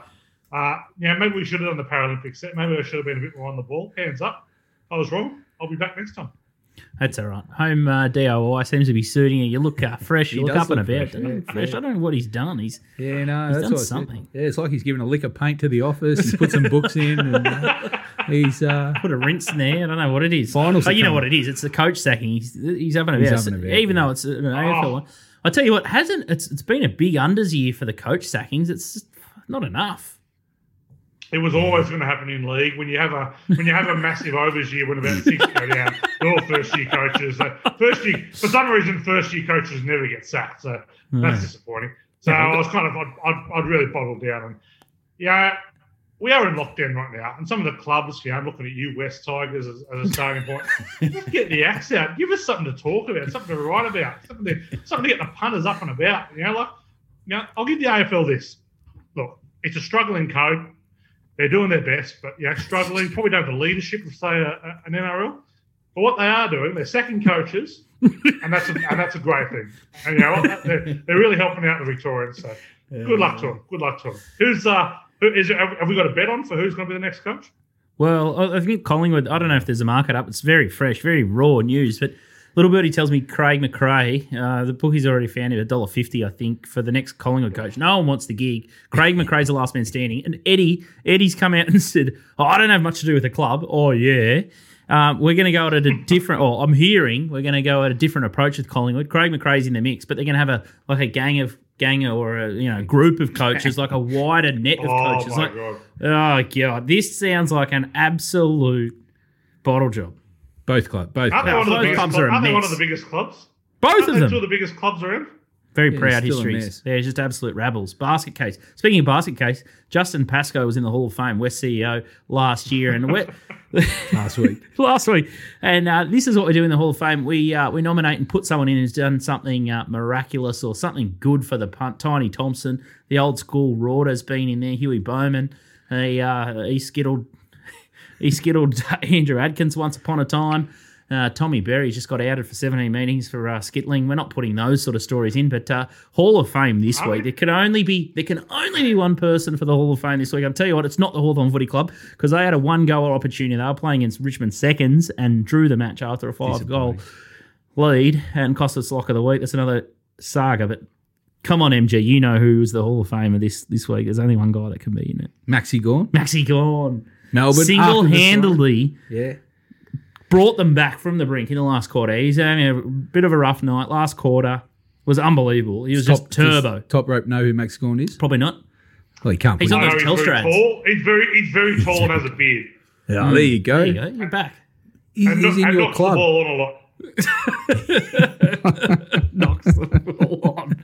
Speaker 4: uh, yeah, maybe we should have done the Paralympic set. Maybe I should have been a bit more on the ball. Hands up. I was wrong. I'll be back next time.
Speaker 2: That's all right. Home uh, DIY seems to be suiting you. You look uh, fresh. You look
Speaker 3: does
Speaker 2: up and about.
Speaker 3: fresh,
Speaker 2: Fresh.
Speaker 3: yeah.
Speaker 2: fresh. I don't know what he's done. He's
Speaker 3: Yeah, no,
Speaker 2: He's
Speaker 3: that's
Speaker 2: done
Speaker 3: what I
Speaker 2: something.
Speaker 3: Yeah, it's like he's given a lick of paint to the office. He's put some books in, and uh, he's uh,
Speaker 2: put a rinse in there. I don't know what it is.
Speaker 3: Finals
Speaker 2: Oh,
Speaker 3: are
Speaker 2: you know what it is. It's the coach sacking. He's he's having a
Speaker 3: He's
Speaker 2: bit.
Speaker 3: having a
Speaker 2: even
Speaker 3: yeah.
Speaker 2: though it's an AFL
Speaker 4: Oh.
Speaker 2: one. I tell you what, hasn't it's it's been a big unders year for the coach sackings. It's just not enough.
Speaker 4: It was always going to happen in league when you have a when you have a massive overs year when about six go down. They're all first year coaches. Uh, First year for some reason, first year coaches never get sacked. So that's disappointing. So I was kind of I'd, I'd, I'd really bottled down and yeah. We are in lockdown right now, and some of the clubs, you know, I'm looking at you, West Tigers, as, as a starting point. Get the axe out. Give us something to talk about, something to write about, something to, something to get the punters up and about. You know, like, you know, I'll give the AFL this. Look, it's a struggling code. They're doing their best, but yeah, struggling. Probably don't have the leadership of say a, a- an NRL. But what they are doing, they're sacking coaches, and that's a, and that's a great thing. And you know, what? they're, they're really helping out the Victorians. So good luck to them. Good luck to them. Who's uh, who is have have we got a bet on for who's going to be the next coach?
Speaker 2: Well, I I think Collingwood. I don't know if there's a market up. It's very fresh, very raw news. But Little birdie tells me Craig McRae. Uh, the bookie's already found him a dollar fifty, I think, for the next Collingwood coach. No one wants the gig. Craig McRae's the last man standing, and Eddie Eddie's come out and said, "Oh, I don't have much to do with the club." Oh yeah. Um, we're going to go at a different, or I'm hearing we're going to go at a different approach with Collingwood. Craig McRae's in the mix, but they're going to have a like a gang of gang or a you know group of coaches, like a wider net of
Speaker 4: Oh
Speaker 2: coaches.
Speaker 4: my
Speaker 2: Like,
Speaker 4: god!
Speaker 2: oh god, this sounds like an absolute bottle job.
Speaker 3: Both club, both
Speaker 4: Aren't they
Speaker 3: clubs.
Speaker 4: one of the
Speaker 2: Both
Speaker 4: biggest?
Speaker 2: clubs
Speaker 4: Clubs
Speaker 2: are a
Speaker 4: aren't they one of the biggest clubs?
Speaker 2: Both
Speaker 4: Aren't
Speaker 2: of
Speaker 4: they
Speaker 2: them.
Speaker 4: two of the biggest clubs around?
Speaker 2: Very
Speaker 3: Yeah,
Speaker 2: proud
Speaker 3: still a
Speaker 2: histories.
Speaker 3: mess.
Speaker 2: They're just absolute rabbles. Basket case. Speaking of basket case, Justin Pascoe was in the Hall of Fame, West CEO last year, and we
Speaker 3: last week.
Speaker 2: last week. And uh, this is what we do in the Hall of Fame. We uh, we nominate and put someone in who's done something uh, miraculous or something good for the punt. Tiny Thompson, the old school Rorder's been in there. Huey Bowman, he uh, he skittled he skittled Andrew Adkins once upon a time. Uh, Tommy Berry just got outed for 17 meetings for uh, skittling. We're not putting those sort of stories in, but uh, Hall of Fame this
Speaker 4: Are
Speaker 2: week. There can only be there can only be one person for the Hall of Fame this week. I'll tell you what, it's not the Hawthorn Footy Club because they had a one goal opportunity. They were playing against Richmond seconds and drew the match after a five goal lead and cost us lock of the week. That's another saga, but. Come on, MG. You know who's the Hall of Famer this this week. There's only one guy that can be in it.
Speaker 3: Maxi Gawn,
Speaker 2: Maxi Gawn.
Speaker 3: Melbourne.
Speaker 2: single handedly.
Speaker 3: Yeah.
Speaker 2: brought them back from the brink in the last quarter. He's having a bit of a rough night. Last quarter was unbelievable. He was just turbo.
Speaker 3: does top rope know who Max Gawn is?
Speaker 2: Probably not.
Speaker 3: Well, he can't.
Speaker 2: He's on
Speaker 3: it-
Speaker 2: those
Speaker 4: know he's very
Speaker 2: Telstra ads.
Speaker 4: tall. He's very he's very tall and has a beard.
Speaker 3: Yeah, there you go.
Speaker 2: There you go. You're back.
Speaker 3: He's,
Speaker 4: And,
Speaker 3: he's
Speaker 4: not,
Speaker 3: in
Speaker 4: and
Speaker 3: your
Speaker 4: knocks the
Speaker 3: club.
Speaker 4: ball on a lot.
Speaker 2: Knocks the ball on.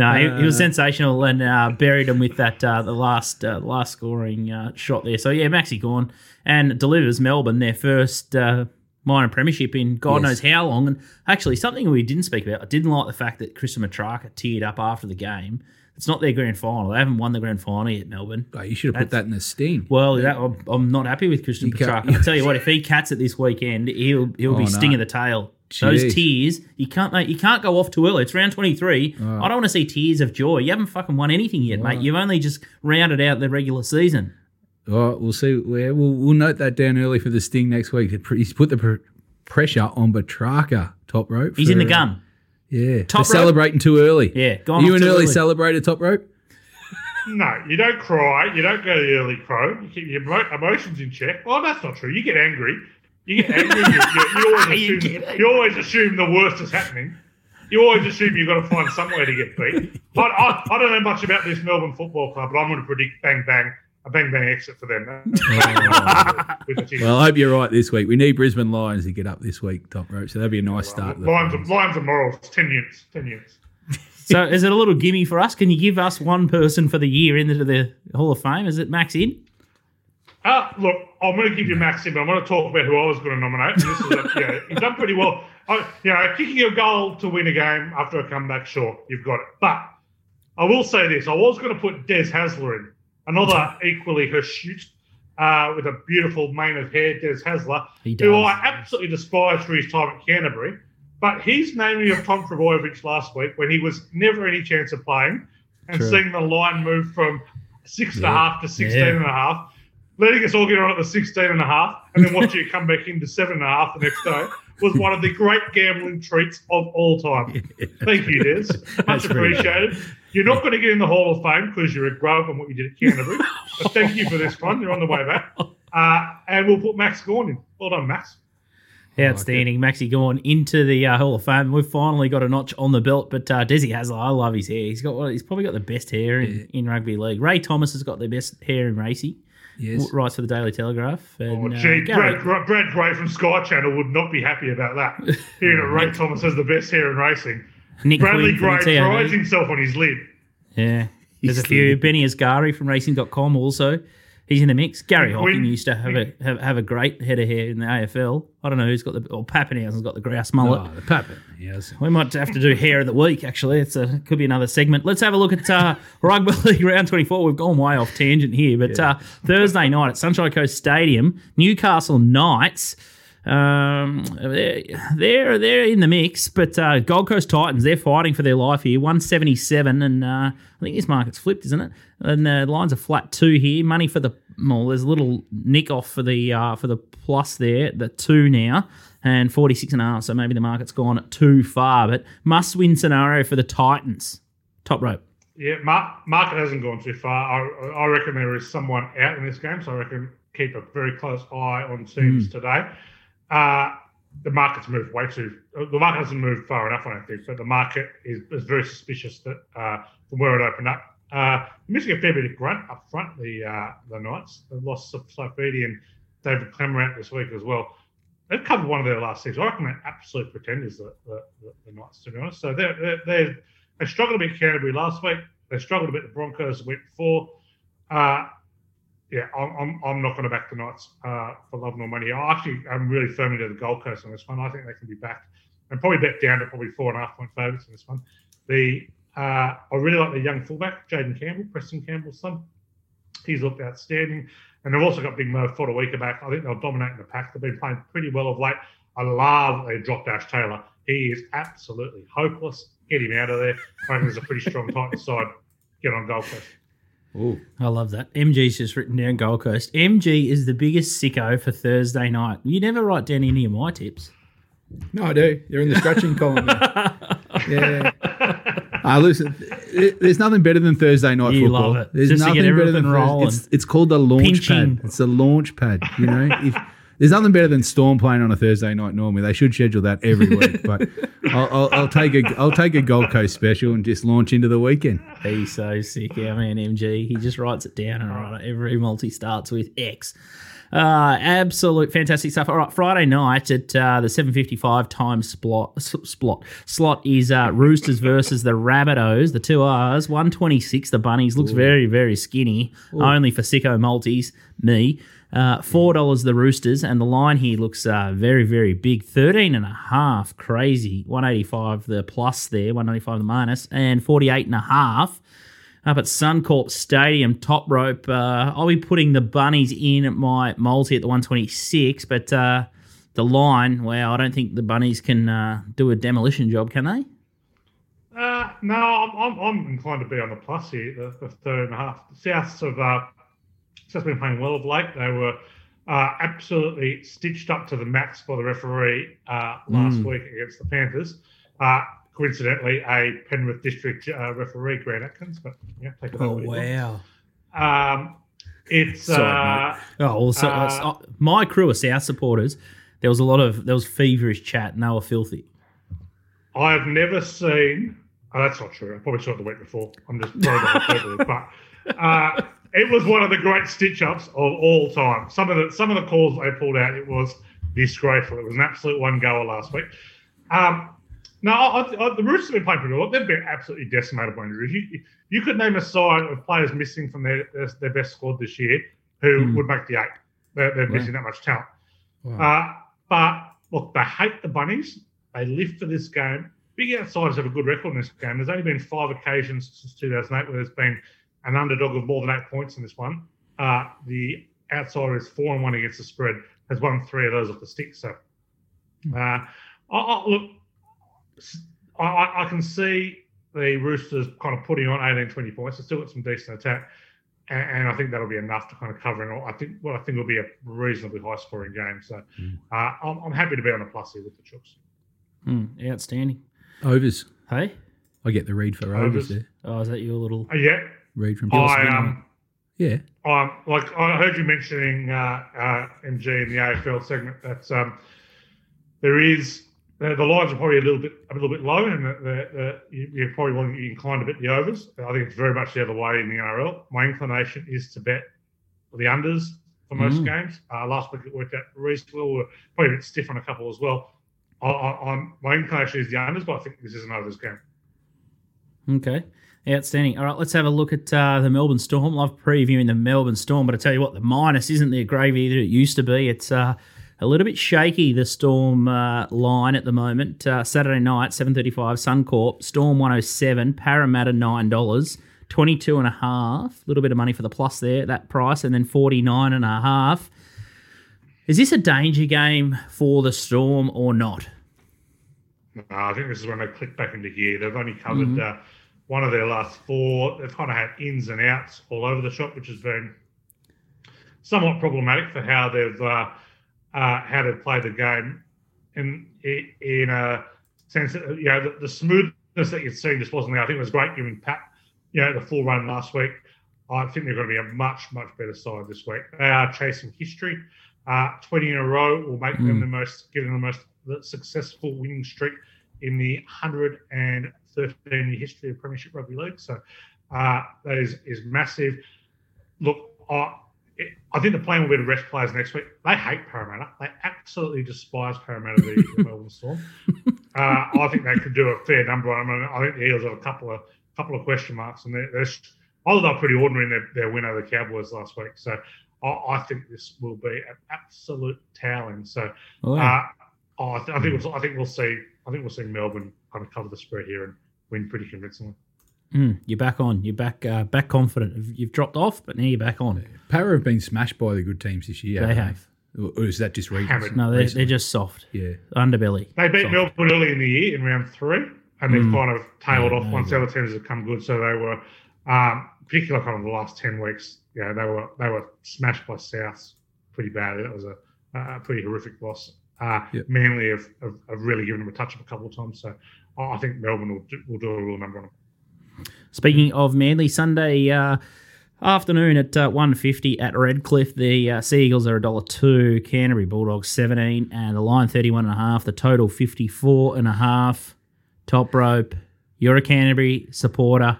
Speaker 2: No, he, he was sensational and uh, buried him with that uh, the last uh, last scoring uh, shot there. So yeah, Maxi Gawn and delivers Melbourne their first uh, minor premiership in God
Speaker 3: Yes.
Speaker 2: knows how long. And actually, something we didn't speak about. I didn't like the fact that Christian Petrarca teared up after the game. It's not their grand final. They haven't won the grand final yet, Melbourne.
Speaker 3: Oh, you should have put that in the sting.
Speaker 2: Well, that, I'm, I'm not happy with Christian Petrarca. I tell you what, if he cats it this weekend, he'll he'll be
Speaker 3: Oh, no.
Speaker 2: sting of the tail. Those tears, you can't mate, you can't go off too early. It's round 23. I don't want to see tears of joy. You haven't fucking won anything yet, mate. You've only just rounded out the regular season.
Speaker 3: All right, we'll see. Where we'll, we'll note that down early for the sting next week. He's put the pr- pressure on Petrarca top rope.
Speaker 2: He's in the
Speaker 3: for, uh,
Speaker 2: gun.
Speaker 3: Yeah,
Speaker 2: Top
Speaker 3: for
Speaker 2: rope?
Speaker 3: celebrating too early.
Speaker 2: Yeah, gone
Speaker 3: Are you an
Speaker 2: too
Speaker 3: early
Speaker 2: early.
Speaker 3: celebrator top rope?
Speaker 4: No, you don't cry. You don't go the early crow. You keep your emotions in check. Well, that's not true. You get angry. You get angry. you, you, you, always
Speaker 2: You
Speaker 4: assume,
Speaker 2: get angry.
Speaker 4: you always assume the worst is happening. You always assume you've got to find somewhere to get beat. I, I, I don't know much about this Melbourne Football Club, but I'm going to predict bang bang a bang bang exit for them. With the team.
Speaker 3: Well, I hope you're right this week. We need Brisbane Lions to get up this week top rope, so that'd be a nice start. to the
Speaker 4: Lions,
Speaker 3: finals.
Speaker 4: Lions and Morals, ten units, ten units.
Speaker 2: So is it a little gimme for us? Can you give us one person for the year into the Hall of Fame? Is it Max in?
Speaker 4: Uh, look, I'm going to give you Maxim, but I'm going to talk about who I was going to nominate. This is a, yeah, he's done pretty well. I, you know, kicking a goal to win a game after a comeback, sure, you've got it. But I will say this: I was going to put Des Hasler in, another equally hirsute, uh, with a beautiful mane of hair, Des Hasler, who. I absolutely despise for his time at Canterbury. But his naming of Tom Trbojevic last week, when he was never any chance of playing, and
Speaker 3: True.
Speaker 4: seeing the line move from six and a half to 16
Speaker 2: Yeah.
Speaker 4: and a half, letting us all get on at the 16 and a half, and then watching it come back into seven and a half the next day was one of the great gambling treats of all time. Thank you, Des. Much appreciated. You're not going to get in the Hall of Fame because you're a grub and what you did at Canterbury. but thank you for this one. You're on the way back. Uh, and we'll put Max Gawn in. Well done, Max.
Speaker 2: Outstanding. Maxi Gawn into the uh, Hall of Fame. We've finally got a notch on the belt, but uh, Desi Hasler, I love his hair. He's got one- he's probably got the best hair in, in rugby league. Ray Thomas has got the best hair in racing.
Speaker 3: Yes.
Speaker 2: w- Writes for the Daily Telegraph.
Speaker 4: Oh,
Speaker 2: And, uh,
Speaker 4: gee,
Speaker 2: Gary-
Speaker 4: Brad, Gra- Brad Gray from Sky Channel would not be happy about that. Hearing that Ray Thomas has the best hair in racing.
Speaker 2: Nick
Speaker 4: Bradley Gray
Speaker 2: the
Speaker 4: prides himself on his lid.
Speaker 2: Yeah. There's a few. Benny Asgari from racing.com also. He's in the mix. Gary Hocking used to have a have, have a great head of hair in the AFL. I don't know who's got the or Pappenhausen's got the grouse mullet.
Speaker 3: Oh, the puppet. Yes.
Speaker 2: We might have to do hair of the week. Actually, it's a could be another segment. Let's have a look at uh, rugby league round twenty four. We've gone way off tangent here, but uh, Thursday night at Sunshine Coast Stadium, Newcastle Knights Um, they're, they're in the mix, but uh, Gold Coast Titans they're fighting for their life here. One seventy seven, and uh, I think this market's flipped, isn't it? And the lines are flat two here. Money for the well, there's a little nick off for the uh, for the plus there, the two now, and forty six and a half. So maybe the market's gone too far, but must win scenario for the Titans. Top rope.
Speaker 4: Yeah, mar- market hasn't gone too far. I, I reckon there is someone out in this game, so I reckon keep a very close eye on teams
Speaker 2: Hmm.
Speaker 4: today. Uh, the market's moved way too. The market hasn't moved far enough, I don't think. But the market is, is very suspicious that uh, from where it opened up. Uh, missing a fair bit of grunt up front. The uh, the Knights lost Saifiti and David Klemmer out this week as well. They've covered one of their last six. I reckon they're absolute pretenders, the, the, the Knights, to be honest. So they're, they're, they're, they struggled a bit Canterbury last week. They struggled a bit the Broncos the week before. Uh, yeah, I'm, I'm, not going to back the Knights uh, for love nor money. I actually I'm really firmly to the Gold Coast on this one. I think they can be backed and probably bet down to probably four and a half point favourites in this one. The uh, I really like the young fullback Jayden Campbell, Preston Campbell's son. He's looked outstanding, and they've also got Big Mo for a week back. I think they'll dominate in the pack. They've been playing pretty well of late. I love they dropped Ash Taylor. He is absolutely hopeless. Get him out of there. I think there's a pretty strong Titan side. Get on Gold Coast.
Speaker 3: Oh,
Speaker 2: I love that. MG's just written down Gold Coast. MG is the biggest sicko for Thursday night. You never write down any of my tips.
Speaker 3: no, I do. They're in the scratching column. Yeah. Ah, listen, th- there's nothing better than Thursday night
Speaker 2: You
Speaker 3: football.
Speaker 2: love it.
Speaker 3: There's
Speaker 2: Just
Speaker 3: nothing better than
Speaker 2: rolling.
Speaker 3: It's, it's called the launch
Speaker 2: Pinching.
Speaker 3: pad. It's the launch pad. You know, if, there's nothing better than Storm playing on a Thursday night. Normally, they should schedule that every week. But I'll, I'll, I'll take a I'll take a Gold Coast special and just launch into the weekend.
Speaker 2: He's so sick, our man MG. He just writes it down and right, every multi starts with X. Uh, absolute fantastic stuff. All right, Friday night at uh, the 7:55 time slot, slot slot is uh, Roosters versus the Rabbitohs. The two R's, 126. The Bunnies looks very very skinny. Only for sicko multis, me. Uh, Four dollars the Roosters, and the line here looks uh, very very big. Thirteen and a half, crazy. 185 the plus there, 195 the minus, and 48 and a half up at Suncorp Stadium, top rope. Uh, I'll be putting the bunnies in at my multi at the 126, but uh, the line, well, I don't think the bunnies can uh, do a demolition job, can they?
Speaker 4: Uh, no, I'm, I'm, I'm inclined to be on the plus here, the, the third and a half. The Souths have Souths been playing well of late. They were uh, absolutely stitched up to the max by the referee uh, last
Speaker 2: Mm.
Speaker 4: week against the Panthers. Uh, coincidentally, a Penrith District uh, referee, Grant Atkins, but yeah, take it
Speaker 2: Oh, wow.
Speaker 4: Um, it's
Speaker 2: Sorry,
Speaker 4: uh,
Speaker 2: Oh, well, so,
Speaker 4: Uh,
Speaker 2: so- my crew of South supporters, there was a lot of, there was feverish chat and they were filthy.
Speaker 4: I have never seen. Oh, that's not true. I probably saw it the week before. I'm just throwing that hyperbole, but uh, it was one of the great stitch ups of all time. Some of the some of the calls they pulled out, it was disgraceful. It was an absolute one goer last week. Um, no, I, I, the Roosters have been playing pretty well. They've been absolutely decimated by injuries. You, you could name a side of players missing from their their, their best squad this year who
Speaker 3: Hmm.
Speaker 4: would make the eight. They're, they're
Speaker 3: Wow.
Speaker 4: missing that much talent.
Speaker 3: Wow.
Speaker 4: Uh, but look, they hate the bunnies. They live for this game. Big outsiders have a good record in this game. There's only been five occasions since 2008 where there's been an underdog of more than eight points in this one. Uh, the outsider is four and one against the spread. Has won three of those off the stick. So, uh, I, I, look, I, I I can see the Roosters kind of putting on 18, 20 points. They've still got some decent attack. And, and I think that'll be enough to kind of cover it all. I think what I think will be a reasonably high scoring game. So uh, I'm, I'm happy to be on the plus here with the Chooks.
Speaker 2: Hmm, outstanding.
Speaker 3: Overs.
Speaker 2: Hey?
Speaker 3: I get the read for overs
Speaker 4: Overs.
Speaker 3: there.
Speaker 2: Oh, is that your little.
Speaker 4: Uh, yeah,
Speaker 3: Read from
Speaker 4: I um,
Speaker 3: Yeah.
Speaker 4: um, like I heard you mentioning uh, uh, MG in the AFL segment that um, there is the, the lines are probably a little bit a little bit low, and the, the, the, you're probably want to be inclined to bet the overs. I think it's very much the other way in the NRL. My inclination is to bet the unders for most
Speaker 2: Mm.
Speaker 4: games. Uh, last week it worked out reasonably well. We're probably a bit stiff on a couple as well. I, I, I'm, my inclination is the unders, but I think this is an overs game.
Speaker 2: Okay. Outstanding. All right, let's have a look at uh, the Melbourne Storm. Love previewing the Melbourne Storm, but I tell you what, the minus isn't the gravy that it used to be. It's uh, a little bit shaky, the Storm uh, line at the moment. Uh, Saturday night, 7.35, Suncorp, Storm 107, Parramatta $9, 22 and a half. A little bit of money for the plus there at that price, and then 49 and a half. Is this a danger game for the Storm or not?
Speaker 4: No, I think this is when they click back into gear. They've only covered
Speaker 2: Mm-hmm.
Speaker 4: One of their last four. They've kind of had ins and outs all over the shop, which has been somewhat problematic for how they've uh, uh, how they've played the game. In in a sense, that, you know, the, the smoothness that you've seen just wasn't there. I think it was great giving Pat, you know, the full run last week. I think they're going to be a much much better side this week. They are chasing history. Uh, Twenty in a row will make them the most, give them the most the successful winning streak in the 113 year history of Premiership Rugby League. So uh, that is is massive. Look, I, it, I think the plan will be to rest players next week. They hate Parramatta. They absolutely despise Parramatta, the, the Melbourne Storm. Uh, I think they could do a fair number on them. I think the Eels have a couple of couple of question marks, and they're, they're although they're pretty ordinary in their, their win over the Cowboys last week. So I, I think this will be an absolute toweling. So uh, oh, I, th- I think we'll, I think we'll see. I think we'll see Melbourne kind of cover the spread here and win pretty convincingly.
Speaker 2: Mm, you're back on. You're back uh, back confident. You've dropped off, but now you're back on.
Speaker 3: Power have been smashed by the good teams this year.
Speaker 2: They
Speaker 3: haven't
Speaker 2: have.
Speaker 3: Or is that just recent?
Speaker 4: Hammered.
Speaker 2: No, they're, they're just soft.
Speaker 3: Yeah.
Speaker 2: Underbelly.
Speaker 4: They beat
Speaker 2: Soft.
Speaker 4: Melbourne early in the year in round three, and they've
Speaker 2: Mm.
Speaker 4: kind of tailed
Speaker 2: Yeah,
Speaker 4: off
Speaker 2: no,
Speaker 4: once the other teams have come good. So they were, um, particularly kind of the last ten weeks. Yeah, they were they were smashed by South pretty badly. That was a, a pretty horrific loss. Uh,
Speaker 3: Yep.
Speaker 4: Manly have, have, have really given them a touch up a couple of times. So I I think Melbourne will do, will do a real number on them.
Speaker 2: Speaking of Manly, Sunday uh, afternoon at uh, 1.50 at Redcliffe, the uh, Sea Eagles are $1.02, Canterbury Bulldogs 17 and the line 31.5, the total 54.5. Top rope. You're a Canterbury supporter.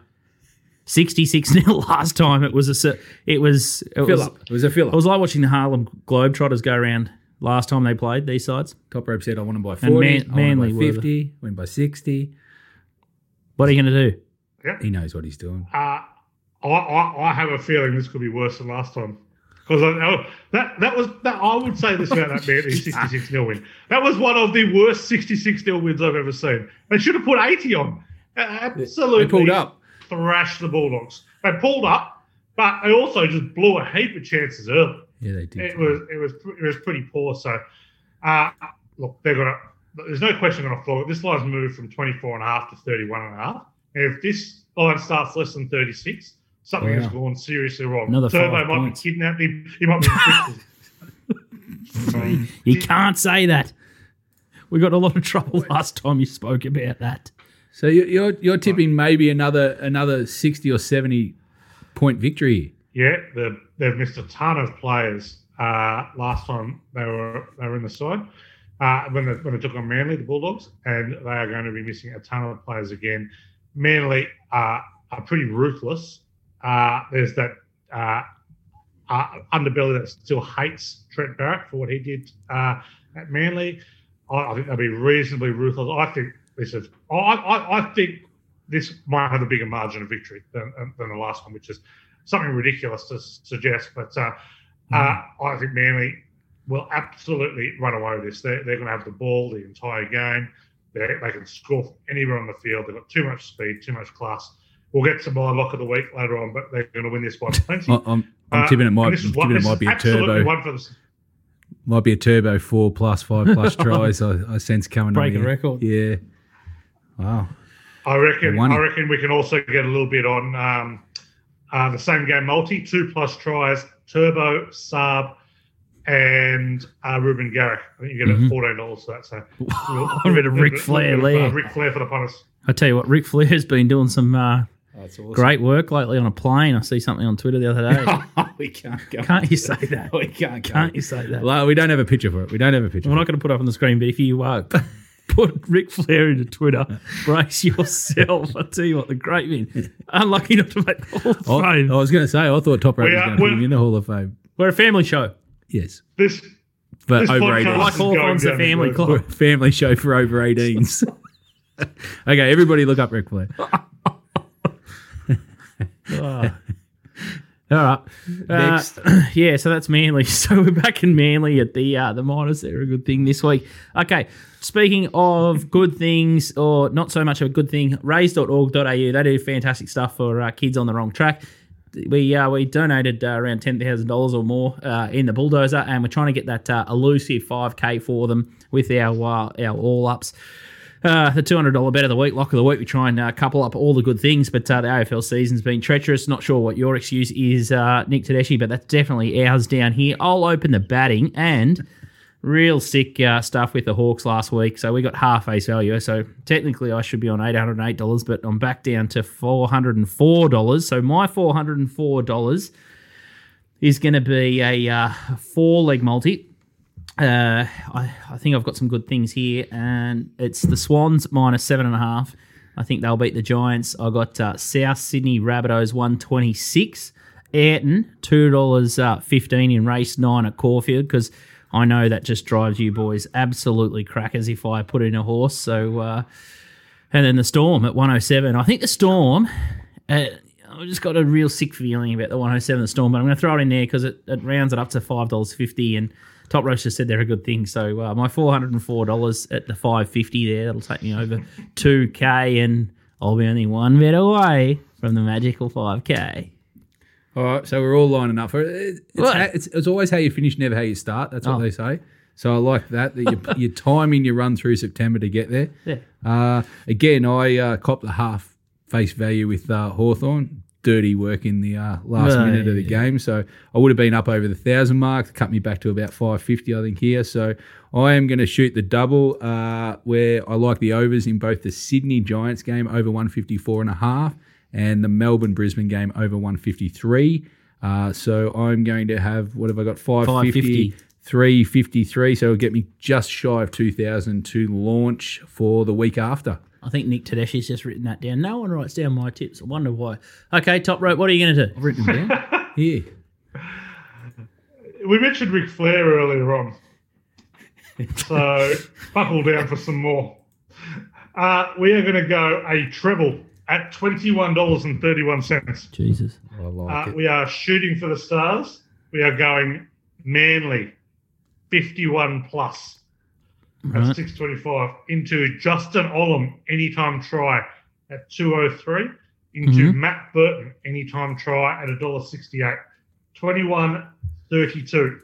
Speaker 2: 66 nil last time. It was a s- it was it
Speaker 3: Fill
Speaker 2: was,
Speaker 3: up. It was a fill up.
Speaker 2: it was like watching the Harlem Globetrotters go around last time they played these sides.
Speaker 3: Top rope said I want them by
Speaker 2: And
Speaker 3: 40.
Speaker 2: Man-
Speaker 3: I want
Speaker 2: Manly
Speaker 3: them
Speaker 2: were
Speaker 3: by
Speaker 2: the-
Speaker 3: 50. Went by 60.
Speaker 2: What are you going to do?
Speaker 3: He knows what he's doing.
Speaker 4: Uh, I, I, I have a feeling this could be worse than last time. Because oh, that that was that I would say this about that Manly 66 nil win. That was one of the worst 66 nil wins I've ever seen. They should have put 80 on. Absolutely,
Speaker 3: They pulled up.
Speaker 4: thrashed the Bulldogs. They pulled up, but they also just blew a heap of chances early.
Speaker 3: Yeah, they did.
Speaker 4: It was it was it was pretty poor. So, uh, look, they're gonna. There's no question going to fall. This line's moved from 24 and a half to 31 and a half. And if this line starts less than 36, something has gone seriously wrong.
Speaker 2: Another
Speaker 4: Turbo
Speaker 2: five
Speaker 4: might
Speaker 2: points.
Speaker 4: be kidnapped. He, he might be. in fixes.
Speaker 2: You can't say that. We got a lot of trouble last time you spoke about that.
Speaker 3: So you- you're you're tipping maybe another another 60 or 70 point victory.
Speaker 4: Yeah, they've, missed a ton of players. Uh, last time they were they were in the side uh, when they when they took on Manly, the Bulldogs, and they are going to be missing a ton of players again. Manly uh, are pretty ruthless. Uh, there's that uh, uh, underbelly that still hates Trent Barrett for what he did at Manly. I, I think they'll be reasonably ruthless. I think this is. I, I, I think this might have a bigger margin of victory than, than the last one, which is something ridiculous to suggest. But uh, uh, I think Manly will absolutely run away with this. They're, they're going to have the ball the entire game. They, they can score from anywhere on the field. They've got too much speed, too much class. We'll get to my lock of the week later on, but they're going to win this by plenty.
Speaker 3: I- I'm, I'm
Speaker 4: Uh,
Speaker 3: tipping it might
Speaker 4: this is one-
Speaker 3: tipping it might
Speaker 4: is
Speaker 3: be a turbo.
Speaker 4: One for the,
Speaker 3: Might be a turbo four plus five plus tries. I, I sense coming.
Speaker 2: Break
Speaker 3: on
Speaker 2: a record.
Speaker 3: Yeah. Wow.
Speaker 4: I reckon. I reckon we can also get a little bit on um, uh, the same game multi, two plus tries, Turbo, Saab, and uh, Reuben Garrick. I think you get
Speaker 3: Mm-hmm.
Speaker 4: about fourteen dollars for that. So
Speaker 2: A bit of Ric Flair
Speaker 4: little bit of,
Speaker 2: there.
Speaker 4: uh, Ric Flair for the punters.
Speaker 2: I tell you what, Ric Flair's been doing some uh,
Speaker 3: That's awesome.
Speaker 2: great work lately on a plane. I see something on Twitter the other day.
Speaker 3: we can't go.
Speaker 2: Can't you say that?
Speaker 3: We can't go.
Speaker 2: Can't you say that?
Speaker 3: Well, we don't have a picture for it. We don't have a picture.
Speaker 2: We're not going to put it up on the screen, but if you uh, put Ric Flair into Twitter, brace yourself. I tell you what, the great man. Unlucky not to make the Hall of
Speaker 3: Oh, I,
Speaker 2: Fame.
Speaker 3: I was going to say, I thought Top Rope
Speaker 4: We
Speaker 3: was going to put him in the Hall of Fame.
Speaker 2: We're a family show.
Speaker 3: Yes,
Speaker 4: This
Speaker 3: but
Speaker 4: This
Speaker 3: over
Speaker 4: podcast-
Speaker 3: 18s.
Speaker 2: Like
Speaker 4: is
Speaker 2: all
Speaker 4: going
Speaker 2: the
Speaker 4: down the
Speaker 2: family club.
Speaker 3: We're a family show for over 18s. okay, everybody look up Ric Flair.
Speaker 2: Ah. All right.
Speaker 3: Next.
Speaker 2: Uh, yeah, so that's Manly. So we're back in Manly at the uh, the miners. They're a good thing this week. Okay, speaking of good things, or not so much of a good thing, raise.org.au. They do fantastic stuff for uh, kids on the wrong track. we uh, we donated uh, around ten thousand dollars or more uh, in the bulldozer, and we're trying to get that uh, elusive five k for them with our uh, our all ups. Uh, the two hundred dollar bet of the week, lock of the week. We try and uh, couple up all the good things, but uh, the AFL season's been treacherous. Not sure what your excuse is, uh, Nick Tedeschi, but that's definitely ours down here. I'll open the batting and real sick uh, stuff with the Hawks last week. So we got half face value. So technically, I should be on eight hundred eight dollars, but I'm back down to four hundred and four dollars. So my four hundred and four dollars is going to be a uh, four leg multi. Uh, I, I think I've got some good things here, and it's the Swans minus seven and a half. I think they'll beat the Giants. I got uh, South Sydney Rabbitohs one twenty six. Ayrton two dollars uh, fifteen in race nine at Caulfield because I know that just drives you boys absolutely crackers if I put in a horse. So, uh, and then the Storm at one hundred seven. I think the Storm. Uh, I've just got a real sick feeling about the 107 the Storm, but I'm going to throw it in there because it, it rounds it up to five dollars fifty, and Top Rope said they're a good thing. So uh, my four hundred and four dollars at the five fifty there, that'll take me over two k, and I'll be only one bet away from the magical five k.
Speaker 3: All right, so we're all lining up for it. It's, it's, it's always how you finish, never how you start. That's what
Speaker 2: Oh.
Speaker 3: they say. So I like that that you're, you're timing your run through September to get there.
Speaker 2: Yeah.
Speaker 3: Uh, again, I uh, copped the half face value with uh, Hawthorn. Dirty work in the uh, last
Speaker 2: Right.
Speaker 3: minute of the game, so I would have been up over the thousand mark. Cut me back to about five fifty, I think here. So I am going to shoot the double, uh, where I like the overs in both the Sydney Giants game over one fifty four and a half, and the Melbourne Brisbane game over one fifty three. Uh, so I'm going to have what have I got? Five fifty.
Speaker 2: 550.
Speaker 3: 353 so it'll get me just shy of 2000 to launch for the week after
Speaker 2: I think Nick Tedeschi's just written that down. No one writes down my tips. I wonder why. Okay, top rope. What are you going to do?
Speaker 3: written down here
Speaker 4: We mentioned Ric Flair earlier on. So buckle down for some more. Uh, we are going to go a treble at $21.31.
Speaker 2: Jesus.
Speaker 3: I like
Speaker 4: Uh,
Speaker 3: it
Speaker 4: we are shooting for the stars. We are going Manly 51 plus at 625 into Justin Olam anytime try at 203 into
Speaker 2: Mhm.
Speaker 4: Matt Burton anytime try at $1.68. 21.32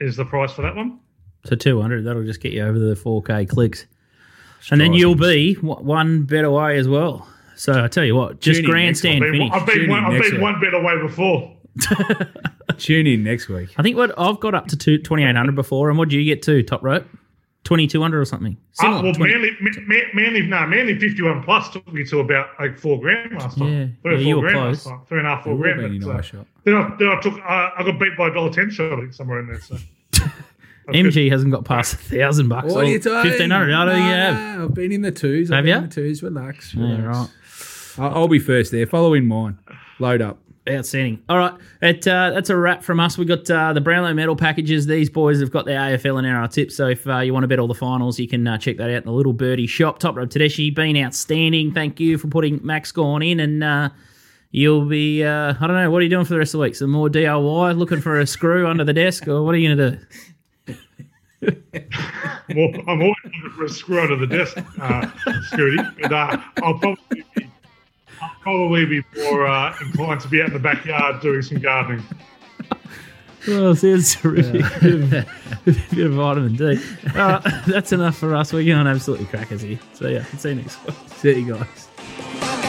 Speaker 4: is the price for that one.
Speaker 2: So 200, that'll just get you over the 4K clicks. And then you'll be one bet away as well. So I tell you what, just
Speaker 3: Tune
Speaker 2: grandstand
Speaker 4: I've been,
Speaker 2: finish.
Speaker 4: I've been, one,
Speaker 3: in
Speaker 4: I've been one bet away before.
Speaker 3: tune in next week
Speaker 2: I think what I've got up to two, 2800 before. And what do you get to, top rope? 2200 or something.
Speaker 4: Uh,
Speaker 2: Similar,
Speaker 4: well,
Speaker 2: 20
Speaker 4: Manly, Ma- Manly, no, Manly 51 plus took me to about like four grand last time.
Speaker 2: Yeah.
Speaker 4: Three or
Speaker 2: Yeah,
Speaker 4: four
Speaker 2: you were
Speaker 4: grand
Speaker 2: close.
Speaker 4: last time. Three and a half, four
Speaker 3: It
Speaker 4: grand.
Speaker 3: been a
Speaker 4: but, uh,
Speaker 3: nice shot.
Speaker 4: Then I, then I took, uh, I got beat by a dollar ten shot, I think, somewhere in there. So. That's good.
Speaker 2: MG hasn't got past a thousand bucks.
Speaker 3: What are you talking?
Speaker 2: 1500. How do you have?
Speaker 3: I've been in the twos. I've
Speaker 2: Have
Speaker 3: been
Speaker 2: ya?
Speaker 3: in the twos. Relax.
Speaker 2: Yeah,
Speaker 3: relax. I'll, I'll be first there. Following mine. Load up.
Speaker 2: Outstanding. All right, it, uh, that's a wrap from us. We got uh, the Brownlow medal packages. These boys have got their AFL and NRL tips. So if uh, you want to bet all the finals, you can uh, check that out in the Little Birdie shop. Top Rope Tedeschi, been outstanding. Thank you for putting Max Gawn in, and uh, you'll be. Uh, I don't know. What are you doing for the rest of the week? Some more DIY, looking for a screw under the desk, or what are you going to do?
Speaker 4: I'm I'm always looking for a screw under the desk, Scooty. But I'll probably be, I'll probably be more uh, inclined to be out in the backyard doing some gardening.
Speaker 2: Oh, sounds terrific. bit, of, bit of vitamin D. All right, that's enough for us. We're going absolutely crackers here. So yeah, see you next week.
Speaker 3: See you guys.